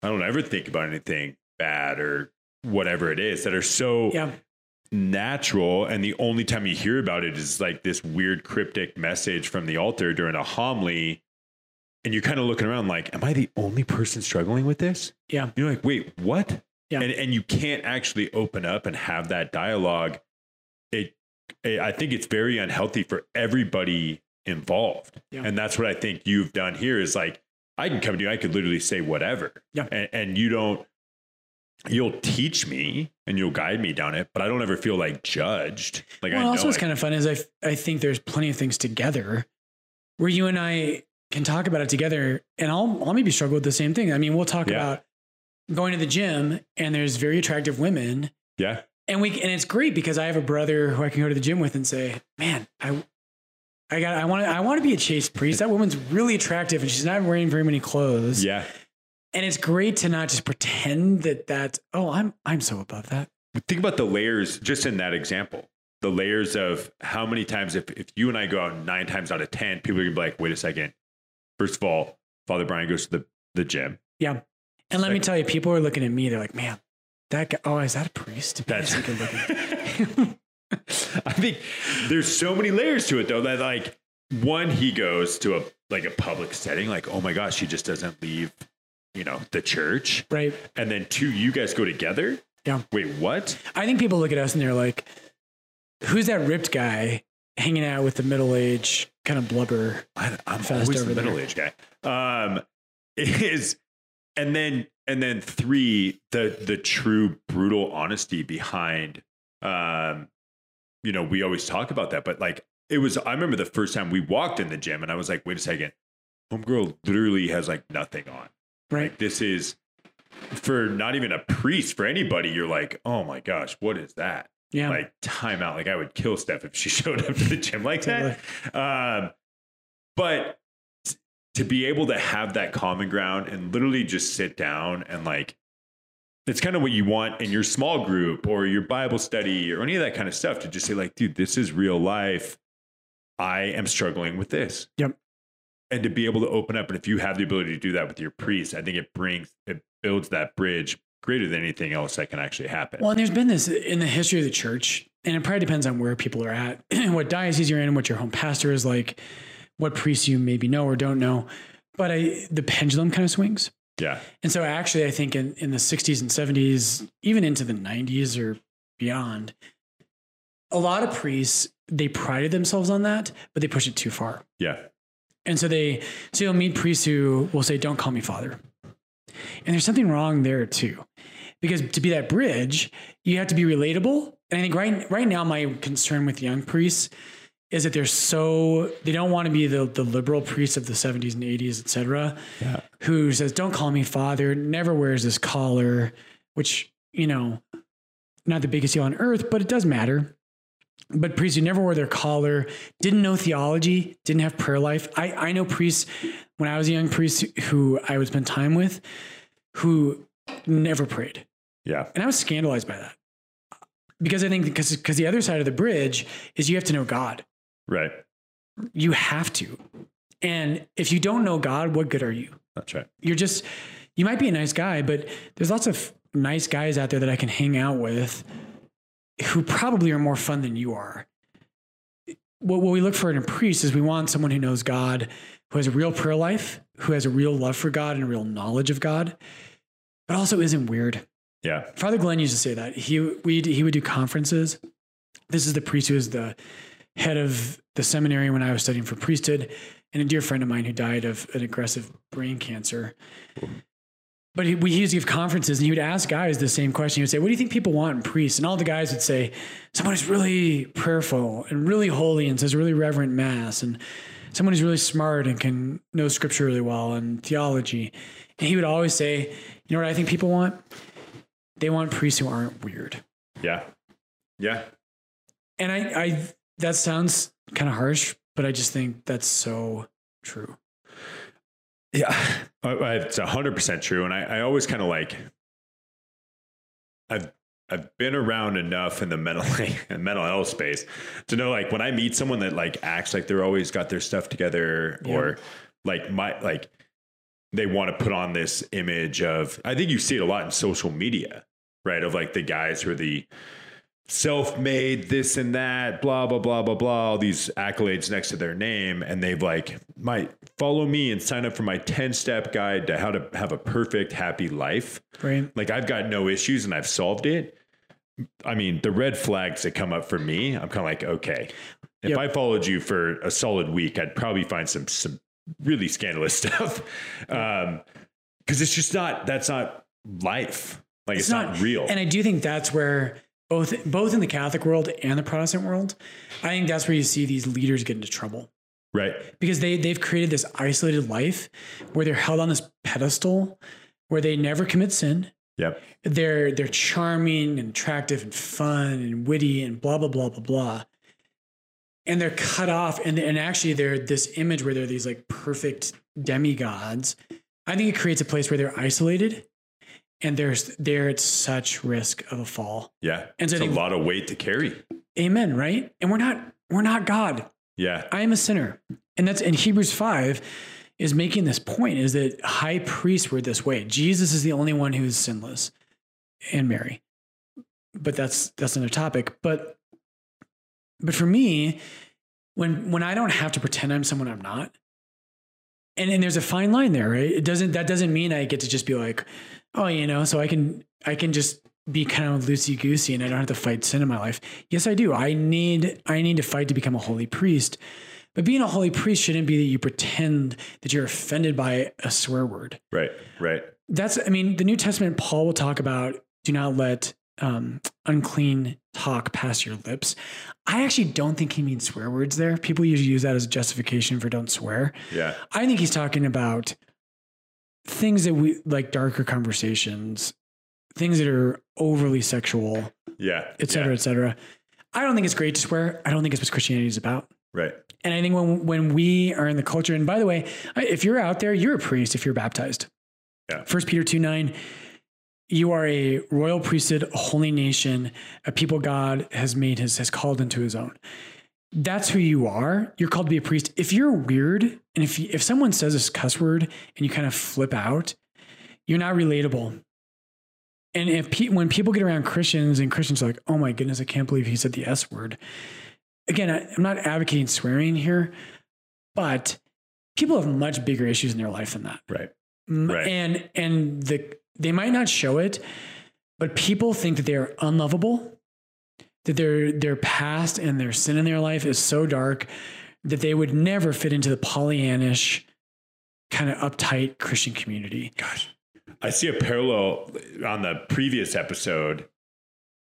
I don't ever think about anything bad or whatever it is that are so Yeah. natural and the only time you hear about it is like this weird cryptic message from the altar during a homily and you're kind of looking around like am i the only person struggling with this Yeah. you're like wait what Yeah. and, and you can't actually open up and have that dialogue it, it i think it's very unhealthy for everybody involved Yeah. and that's what i think you've done here is like i can come to you i could literally say whatever Yeah. and, and you don't you'll teach me and you'll guide me down it, but I don't ever feel like judged. Like I Well, know also what's I- kind of fun is I, I think there's plenty of things together where you and I can talk about it together and I'll, I'll maybe struggle with the same thing. I mean, we'll talk Yeah. about going to the gym and there's very attractive women yeah, and we and it's great because I have a brother who I can go to the gym with and say, "Man, I I got I want to I want to be a chaste priest. That woman's really attractive and she's not wearing very many clothes." yeah. And it's great to not just pretend that that oh, I'm I'm so above that. Think about the layers just in that example. The layers of how many times if, if you and I go out nine times out of ten, people are gonna be like, wait a second. First of all, Father Brian goes to the, the gym. Yeah. And let me tell you, people are looking at me. They're like, "Man, that guy. Oh, is that a priest? That's good looking?" <laughs> <laughs> <laughs> I think there's so many layers to it though that like one he goes to a like a public setting like oh my gosh he just doesn't leave you know the church right. and then two you guys go together Yeah. wait what I think people look at us and they're like, "Who's that ripped guy hanging out with the middle aged kind of blubber?" I, I'm Fast always over the middle aged guy um <laughs> is and then and then three the the true brutal honesty behind um you know we always talk about that but like it was i remember the first time we walked in the gym and i was like wait a second. Homegirl literally has like nothing on. Right. like this is for not even a priest for anybody you're like oh my gosh what is that? Yeah. like time out. Like i would kill steph if she <laughs> showed up to the gym like that. Um but to be able to have that common ground and literally just sit down and like it's kind of what you want in your small group or your bible study or any of that kind of stuff to just say like dude this is real life i am struggling with this Yep. and to be able to open up and if you have the ability to do that with your priest i think it brings it builds that bridge greater than anything else that can actually happen Well, and there's been this in the history of the church, and it probably depends on where people are at, <clears throat> what diocese you're in, what your home pastor is like, what priests you maybe know or don't know. But I, the pendulum kind of swings. Yeah And so actually, I think in, in the 60s and 70s, even into the 90s or beyond, a lot of priests, they prided themselves on that, but they push it too far. yeah And so they, so you'll meet priests who will say, don't call me father. And there's something wrong there too, because to be that bridge, you have to be relatable. And I think right right now my concern with young priests is that they're so they don't want to be the the liberal priests of the 70s and 80s, et cetera, Yeah. who says, Don't call me father, never wears this collar, which, you know, not the biggest deal on earth, but it does matter. But priests who never wore their collar, didn't know theology, didn't have prayer life. I, I know priests when I was a young priest who I would spend time with who never prayed. Yeah. And I was scandalized by that. Because I think because because the other side of the bridge is you have to know God. Right. You have to. And if you don't know God, what good are you? That's right. You're just you might be a nice guy, but there's lots of nice guys out there that I can hang out with who probably are more fun than you are. What, what we look for in a priest is we want someone who knows God, who has a real prayer life, who has a real love for God and a real knowledge of God, but also isn't weird. Yeah. Father Glenn used to say that he we he would do conferences. This is the priest who is the head of the seminary when I was studying for priesthood, and a dear friend of mine who died of an aggressive brain cancer. But he, we used to give conferences, and he would ask guys the same question. He would say, "What do you think people want in priests?" And all the guys would say, "Someone who's really prayerful and really holy and says really reverent mass, and someone who's really smart and can know scripture really well and theology." And he would always say, "You know what I think people want? They want priests who aren't weird." Yeah. Yeah. And I, I that sounds kind of harsh, but I just think that's so true. Yeah, <laughs> it's hundred percent true, and I, I always kind of like. I've I've been around enough in the mental <laughs> mental health space to know like when I meet someone that like acts like they're always got their stuff together Yeah. or like my like they want to put on this image of I think you see it a lot in social media, right? Of like the guys who are the self-made this and that blah blah blah blah blah all these accolades next to their name. And they've like my follow me and sign up for my 10 step guide to how to have a perfect happy life. Right. like i've got no issues and i've solved it. I mean the red flags that come up for me i'm kind of like okay. If Yep. i followed you for a solid week i'd probably find some some really scandalous <laughs> stuff. Um because it's just not that's not life. Like it's, not, real. And I do think that's where both both in the Catholic world and the Protestant world, I think that's where you see these leaders get into trouble. right Because they they've created this isolated life where they're held on this pedestal where they never commit sin. yep They're they're charming and attractive and fun and witty and blah blah blah blah blah. And they're cut off and and actually they're this image where they're these like perfect demigods. I think it creates a place where they're isolated and there's they're at such risk of a fall. yeah And so it's a lot of weight to carry Amen, right? And we're not we're not God. yeah I am a sinner. And that's in Hebrews 5 is making this point is that high priests were this way. Jesus is the only one who is sinless and Mary. But that's that's another topic. But but for me, when when I don't have to pretend I'm someone I'm not, and, and there's a fine line there, right? It doesn't that doesn't mean I get to just be like, oh, you know, so I can I can just be kind of loosey goosey and I don't have to fight sin in my life. Yes, I do. I need I need to fight to become a holy priest. But being a holy priest shouldn't be that you pretend that you're offended by a swear word. right right That's I mean, the New Testament Paul will talk about do not let um, unclean talk pass your lips. I actually don't think he means swear words there. People usually use that as a justification for don't swear. yeah I think he's talking about things that we like darker conversations, things that are overly sexual, yeah et cetera, yeah, et cetera. I don't think it's great to swear. I don't think it's what Christianity is about. right And I think when when we are in the culture, and by the way, if you're out there, you're a priest if you're baptized. Yeah. First Peter 2 9, you are a royal priesthood, a holy nation, a people God has made his has called into his own. That's who you are. You're called to be a priest. If you're weird, and if if someone says this cuss word and you kind of flip out, you're not relatable. And if pe- when people get around Christians and Christians are like, oh my goodness, I can't believe he said the S word. Again, I, I'm not advocating swearing here, but people have much bigger issues in their life than that. right Right. And and the they might not show it, but people think that they're unlovable, that their their past and their sin in their life is so dark that they would never fit into the Pollyannish kind of uptight Christian community. gosh I see a parallel on the previous episode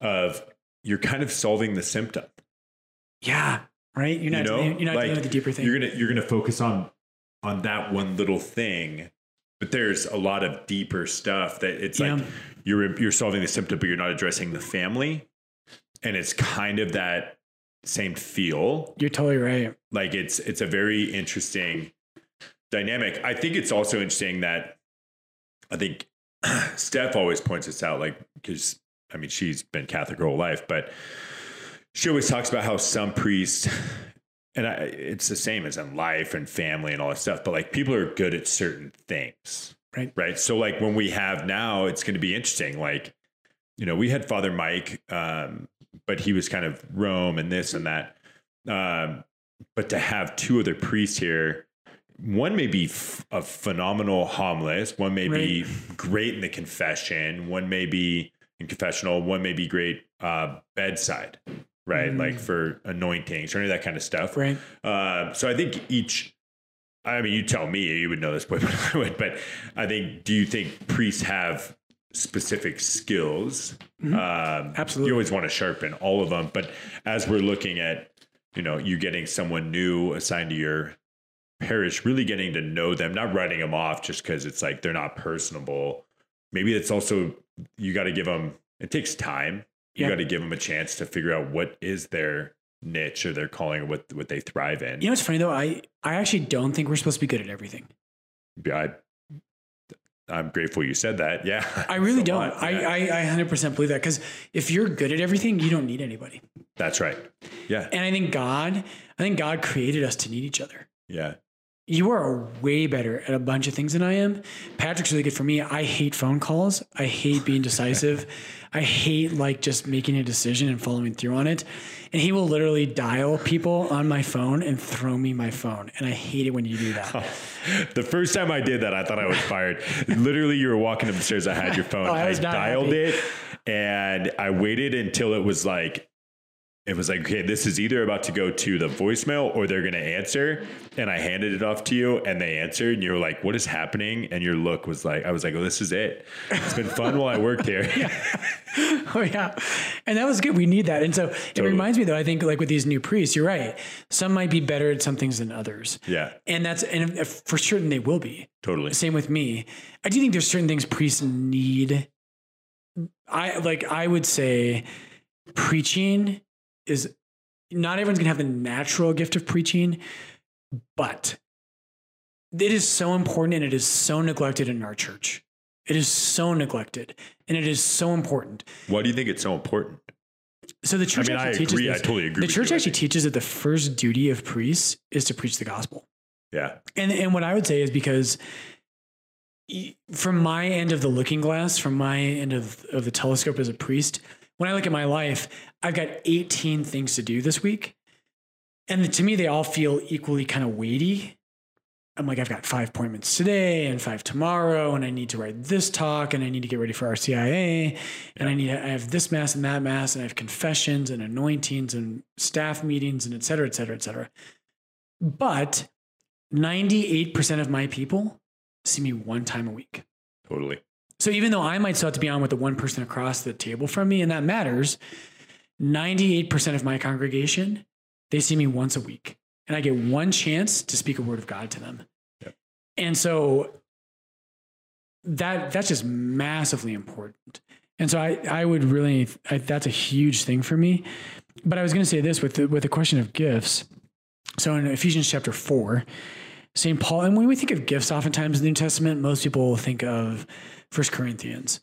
of you're kind of solving the symptom. Yeah. Right. You're not, you know, you're not like dealing with the deeper thing. you're gonna you're gonna focus on on that one little thing, but there's a lot of deeper stuff that it's like you're you're solving the symptom, but you're not addressing the family, and it's kind of that same feel. You're totally right. Like it's it's a very interesting dynamic. I think it's also interesting that I think <clears throat> Steph always points this out, like because I mean she's been Catholic her whole life, but she always talks about how some priests, and I, it's the same as in life and family and all that stuff, but like people are good at certain things, Right. Right. So like when we have now, it's going to be interesting. Like, you know, we had Father Mike, um, but he was kind of Rome and this and that. Um, but to have two other priests here, one may be f- a phenomenal homilist, one may be great in the confession, one may be in confessional, one may be great uh, bedside, right? Mm. Like for anointings or any of that kind of stuff. Right. Uh, so I think each, I mean, you tell me, you would know this way, <laughs> but I would. But I think, do you think priests have specific skills? Um, Absolutely. You always want to sharpen all of them. But as we're looking at, you know, you getting someone new assigned to your parish, really getting to know them, not writing them off just because it's like they're not personable. Maybe it's also, you got to give them, it takes time. You Yeah. got to give them a chance to figure out what is their niche or their calling or what, what they thrive in. You know it's funny though? I, I actually don't think we're supposed to be good at everything. I, I'm grateful you said that. Yeah. <laughs> I really don't. lot. I, I, I 100% believe that because if you're good at everything, you don't need anybody. That's right. Yeah. And I think God, I think God created us to need each other. Yeah. You are way better at a bunch of things than I am. Patrick's really good for me. I hate phone calls. I hate being <laughs> decisive. I hate like just making a decision and following through on it. And he will literally dial people on my phone and throw me my phone. And I hate it when you do that. <laughs> The first time I did that, I thought I was fired. Literally, you were walking up the stairs. I had your <laughs> oh, phone. Oh, I I, dialed happy. it, and I waited until it was like, it was like, okay, this is either about to go to the voicemail or they're going to answer. And I handed it off to you, and they answered. And you were like, "What is happening?" And your look was like, I was like, "Oh, this is it. It's been fun while I worked here." <laughs> <laughs> Oh yeah, and that was good. We need that, and so it reminds me though. I think like with these new priests, you're right. Some might be better at some things than others, yeah, and that's and for certain they will be. totally. Same with me. I do think there's certain things priests need. I like. I would say preaching is not everyone's gonna have the natural gift of preaching, but it is so important and it is so neglected in our church. It is so neglected and it is so important. Why do you think it's so important? So the church mean, I actually teaches agree. I totally agree The church you, actually teaches that the first duty of priests is to preach the gospel. Yeah, And and what I would say is because from my end of the looking glass, from my end of, of the telescope as a priest, when I look at my life, I've got 18 things to do this week. And to me, they all feel equally kind of weighty. I'm like, I've got five appointments today and five tomorrow, and I need to write this talk, and I need to get ready for RCIA, and I need I have this mass and that mass, and I have confessions and anointings and staff meetings and et cetera, et cetera, et cetera. But 98% of my people see me one time a week. totally. So even though I might still have to be on with the one person across the table from me, and that matters, 98% of my congregation, they see me once a week. And I get one chance to speak a word of God to them. Yep. And so that that's just massively important. And so I, I would really, I, that's a huge thing for me. But I was going to say this with the, with the question of gifts. So in Ephesians chapter four, St. Paul, and when we think of gifts, oftentimes in the New Testament, most people think of First Corinthians.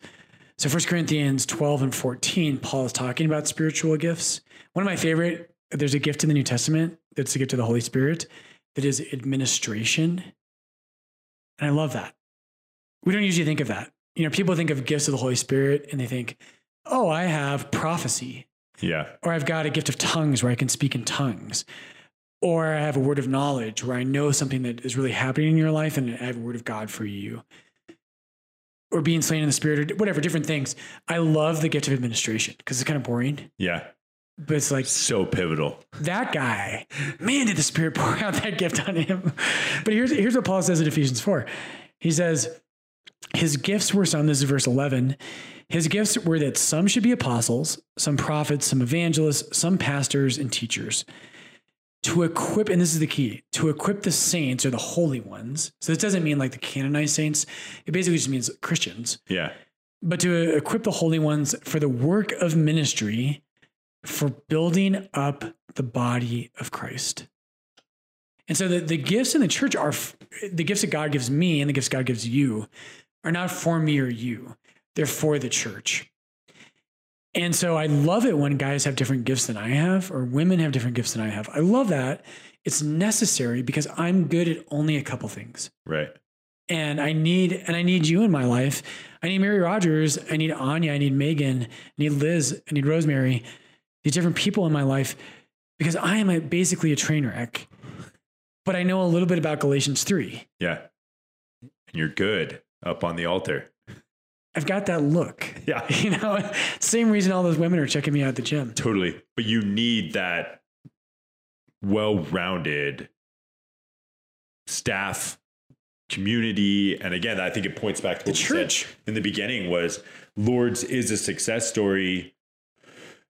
So First Corinthians 12 and 14, Paul is talking about spiritual gifts. One of my favorite, there's a gift in the New Testament that's a gift of the Holy Spirit that is administration. And I love that. We don't usually think of that. You know, people think of gifts of the Holy Spirit and they think, oh, I have prophecy Yeah, or I've got a gift of tongues where I can speak in tongues, or I have a word of knowledge where I know something that is really happening in your life and I have a word of God for you, or being slain in the spirit, or whatever, different things. I love the gift of administration because it's kind of boring, yeah. but it's like So pivotal. that guy, man, did the Spirit <laughs> pour out that gift on him. But here's, here's what Paul says in Ephesians 4. He says, his gifts were some, this is verse 11. His gifts were that some should be apostles, some prophets, some evangelists, some pastors, and teachers. To equip, and this is the key, to equip the saints or the holy ones. So this doesn't mean like the canonized saints. It basically just means Christians. Yeah. But to equip the holy ones for the work of ministry, for building up the body of Christ. And so the, the gifts in the church are the gifts that God gives me and the gifts God gives you are not for me or you. They're for the church. And so I love it when guys have different gifts than I have, or women have different gifts than I have. I love that. It's necessary because I'm good at only a couple things. Right. And I need and I need you in my life. I need Mary Rogers. I need Anya. I need Megan. I need Liz. I need Rosemary. These different people in my life because I am a, basically a train wreck. But I know a little bit about Galatians 3. Yeah. And you're good up on the altar. I've got that look. <laughs> Yeah. <laughs> You know, same reason all those women are checking me out at the gym. Totally. But you need that well rounded staff community. And again, I think it points back to The what we said church. in the beginning was Lourdes is a success story.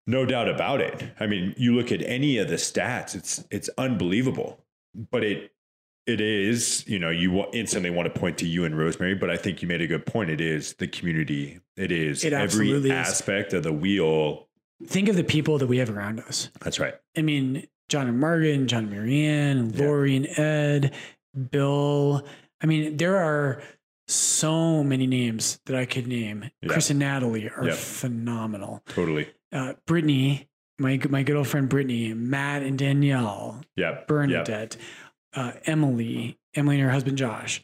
No doubt about it. I mean, you look at any of the stats, it's it's unbelievable. But it it is, you know, you instantly want to point to you and Rosemary, but I think you made a good point. It is the community. It is It every is. aspect of the wheel. Think of the people that we have around us. That's right. I mean, John and Morgan, John and Marianne, Yeah. Lori and Ed, Bill. I mean, there are so many names that I could name. Yeah. Chris and Natalie are Yeah. phenomenal. Totally. Uh, Brittany, my my good old friend Brittany, Matt and Danielle, Yeah. Yeah. Bernadette, uh, Emily, Emily and her husband Josh,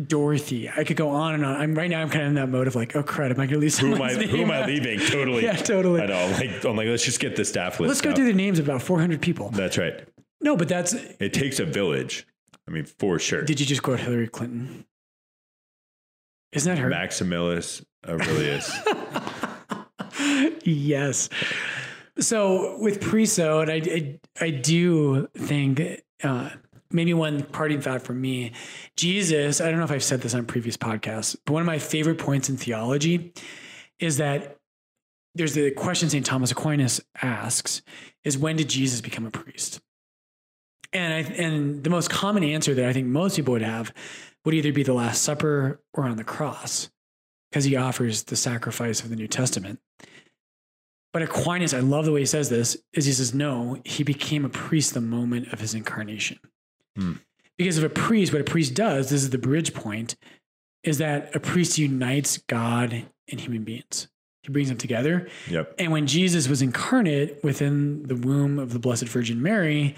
Dorothy. I could go on and on. I'm right now. I'm kind of in that mode of like, oh crud, am I going to lose Who am I? someone's Who am? I leaving? Totally. <laughs> yeah, totally. I know. Like I'm like, let's just get the staff list. Let's go up. through the names of about 400 people. That's right. No, but that's. It takes a village. I mean, for sure. Did you just quote Hillary Clinton? Isn't that her? Maximus Aurelius. <laughs> yes. So with Priso, and I, I, I do think uh, maybe one parting thought for me, Jesus. I don't know if I've said this on previous podcasts, but one of my favorite points in theology is that there's the question St. Thomas Aquinas asks: is when did Jesus become a priest? And I, and the most common answer that I think most people would have would either be the Last Supper or on the cross, because he offers the sacrifice of the New Testament. But Aquinas, I love the way he says this, is he says, no, he became a priest the moment of his incarnation. Hmm. Because if a priest, what a priest does, this is the bridge point, is that a priest unites God and human beings. He brings them together. yep. And when Jesus was incarnate within the womb of the Blessed Virgin Mary,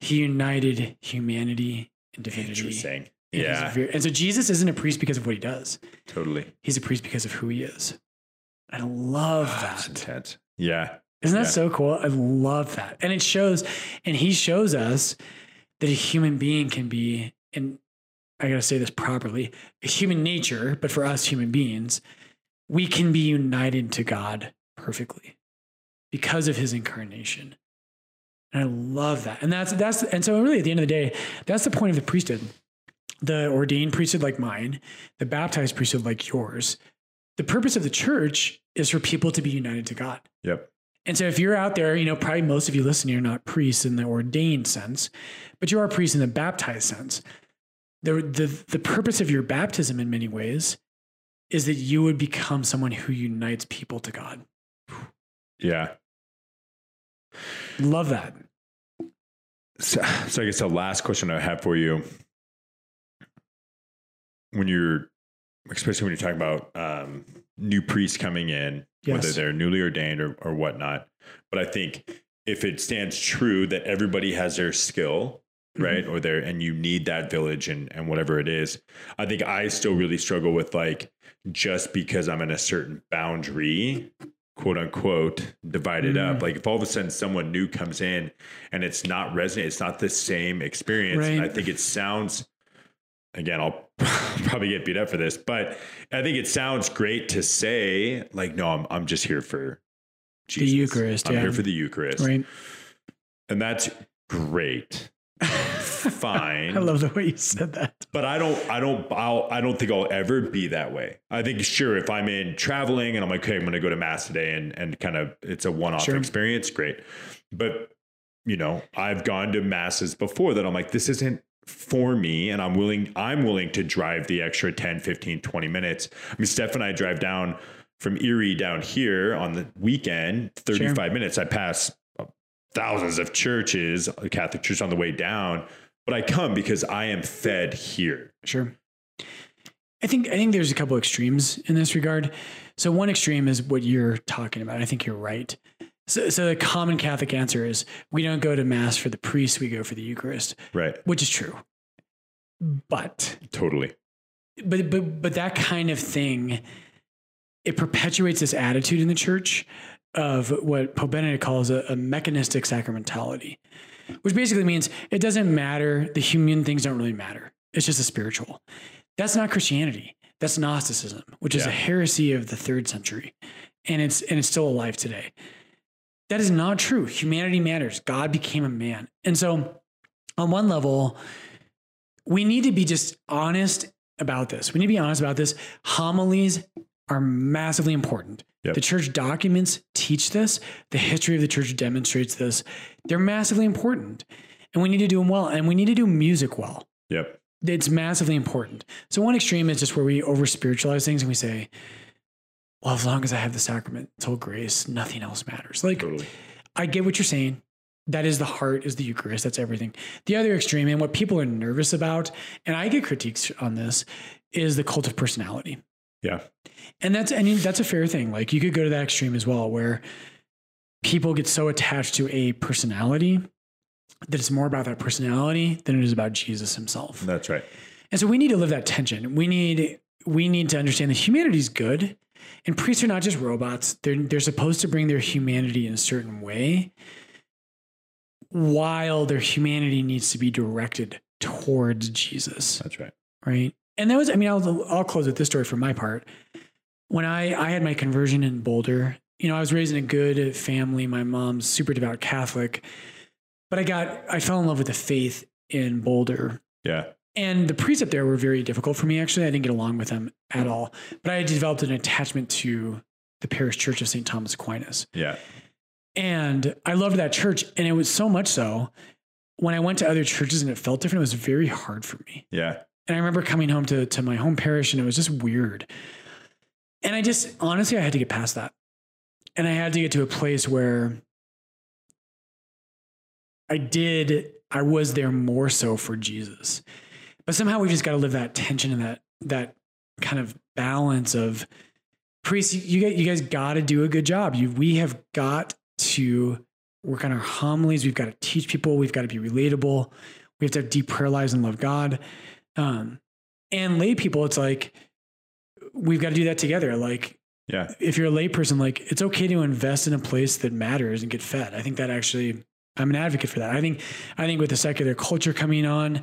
he united humanity and divinity. Interesting. in Yeah. And so Jesus isn't a priest because of what he does. Totally. He's a priest because of who he is. I love ah, That's that. Intent. Yeah. Isn't that Yeah. so cool? I love that. And it shows, and he shows us that a human being can be, and I got to say this properly, a human nature, but for us human beings, we can be united to God perfectly because of his incarnation. And I love that. And that's, that's, and so really at the end of the day, that's the point of the priesthood. The ordained priesthood like mine, the baptized priesthood like yours. The purpose of the church is for people to be united to God. Yep. And so if you're out there, you know, probably most of you listening are not priests in the ordained sense, but you are priests in the baptized sense. The, the, the purpose of your baptism in many ways is that you would become someone who unites people to God. Yeah. Love that. So, so I guess the last question I have for you, when you're, especially when you're talking about um, new priests coming in, whether they're newly ordained or, or whatnot, but I think if it stands true that everybody has their skill, right, or their, and you need that village and and whatever it is, I think I still really struggle with like just because I'm in a certain boundary quote unquote divided Mm. up. Like if all of a sudden someone new comes in and it's not resonant, it's not the same experience. Right. I think it sounds again, I'll <laughs> probably get beat up for this, but I think it sounds great to say, like, no, I'm I'm just here for Jesus. Eucharist, I'm yeah. here for the Eucharist. Right. And that's great. <laughs> fine. I love the way you said that. but I don't, I don't, I'll, I don't think I'll ever be that way. I think sure if I'm in traveling and I'm like, okay, I'm going to go to mass today, and and kind of it's a one-off Sure. experience, great. But you know, I've gone to masses before that I'm like, this isn't for me, and I'm willing, I'm willing to drive the extra 10, 15, 20 minutes. I mean, Steph and I drive down from Erie down here on the weekend, 35 minutes. I pass uh, thousands of churches, Catholic church on the way down, but I come because I am fed here. Sure. I think I think there's a couple extremes in this regard. So one extreme is what you're talking about. I think you're right. So, so the common Catholic answer is we don't go to mass for the priest, we go for the Eucharist, Right. which is true. But Totally. but but but that kind of thing it perpetuates this attitude in the church of what Pope Benedict calls a, a mechanistic sacramentality, which basically means it doesn't matter. The human things don't really matter. It's just a spiritual. That's not Christianity. That's Gnosticism, which is a heresy of the third century, and it's and it's still alive today. That is not true. Humanity matters. God became a man, and so on one level, we need to be just honest about this. We need to be honest about this. Homilies are massively important. Yep. The church documents teach this. The history of the church demonstrates this. They're massively important. And we need to do them well. And we need to do music well. Yep. It's massively important. So, one extreme is just where we over spiritualize things and we say, well, as long as I have the sacrament, total grace, nothing else matters. Like, Totally. I get what you're saying. That is the heart, is the Eucharist. That's everything. The other extreme, and what people are nervous about, and I get critiques on this, is the cult of personality. Yeah. And that's, I mean, that's a fair thing. Like you could go to that extreme as well, where people get so attached to a personality that it's more about that personality than it is about Jesus himself. That's right. And so we need to live that tension. We need we need to understand that humanity is good, and priests are not just robots. They're they're supposed to bring their humanity in a certain way, while their humanity needs to be directed towards Jesus, That's right. right? And that was, I mean, I'll I'll close with this story for my part. When I I had my conversion in Boulder, you know, I was raised in a good family. My mom's super devout Catholic, but I got I fell in love with the faith in Boulder Yeah. And the priests up there were very difficult for me, actually. I didn't get along with them at all. But I had developed an attachment to the parish church of St. Thomas Aquinas. Yeah. And I loved that church. And it was so much so when I went to other churches and it felt different, it was very hard for me. Yeah. And I remember coming home to, to my home parish and it was just weird. And I just, honestly, I had to get past that. And I had to get to a place where I did, I was there more so for Jesus. But somehow we've just got to live that tension and that, that kind of balance of priests, you guys, you guys got to do a good job. You, we have got to work on our homilies. We've got to teach people. We've got to be relatable. We have to have deep prayer lives and love God. Um, and lay people, it's like we've got to do that together. Like Yeah. if you're a lay person, like it's okay to invest in a place that matters and get fed. I think that actually, I'm an advocate for that. I think, I think with the secular culture coming on,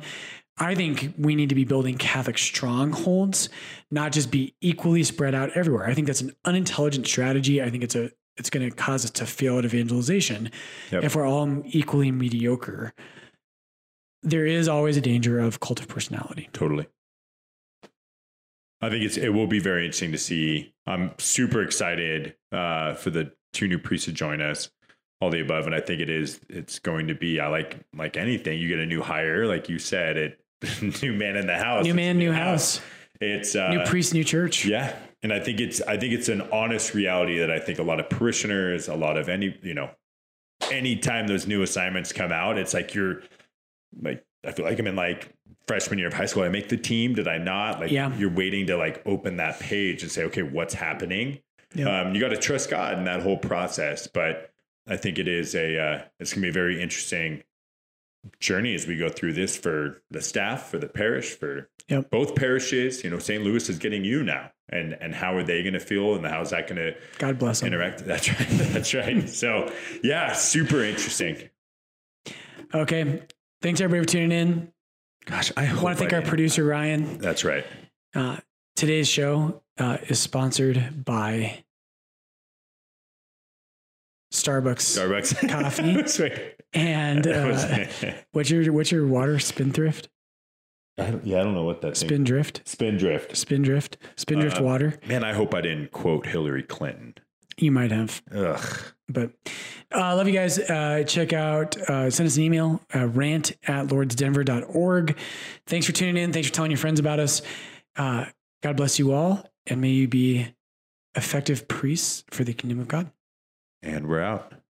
I think we need to be building Catholic strongholds, not just be equally spread out everywhere. I think that's an unintelligent strategy. I think it's a, it's going to cause us to fail at evangelization Yep. if we're all equally mediocre. There is always a danger of cult of personality. Totally. I think it's it will be very interesting to see. I'm super excited uh, for the two new priests to join us, all the above, and I think it is it's going to be. I like like anything. You get a new hire, like you said, it <laughs> new man in the house, New man, new house, It's uh, new priest, new church. yeah, and I think it's I think it's an honest reality that I think a lot of parishioners, a lot of any you know, anytime those new assignments come out, it's like you're like I feel like I'm in like freshman year of high school. I make the team, did I not? Like Yeah. you're waiting to like open that page and say, okay, what's happening? Yeah. Um, you got to trust God in that whole process, but I think it is a uh, it's gonna be very interesting journey as we go through this for the staff, for the parish, for Yep. both parishes. You know, St. Louis is getting you now, and and how are they going to feel, and how's that going to God bless interact? <laughs> That's right. That's right. So yeah, super interesting. Okay. Thanks everybody for tuning in. Gosh, I I want to thank I our producer Ryan. That's right. Uh, today's show uh, is sponsored by Starbucks Starbucks <laughs> coffee. And uh, <laughs> what's your what's your water? Spindrift, I don't, yeah, I don't know what that thing. Spindrift, Spindrift. Spindrift, Spindrift Uh, water. Man, I hope I didn't quote Hillary Clinton. You might have. Ugh. But I uh, love you guys. Uh, check out, uh, send us an email, uh, rant at lourdesdenver.org. Thanks for tuning in. Thanks for telling your friends about us. Uh, God bless you all, and may you be effective priests for the kingdom of God. And we're out.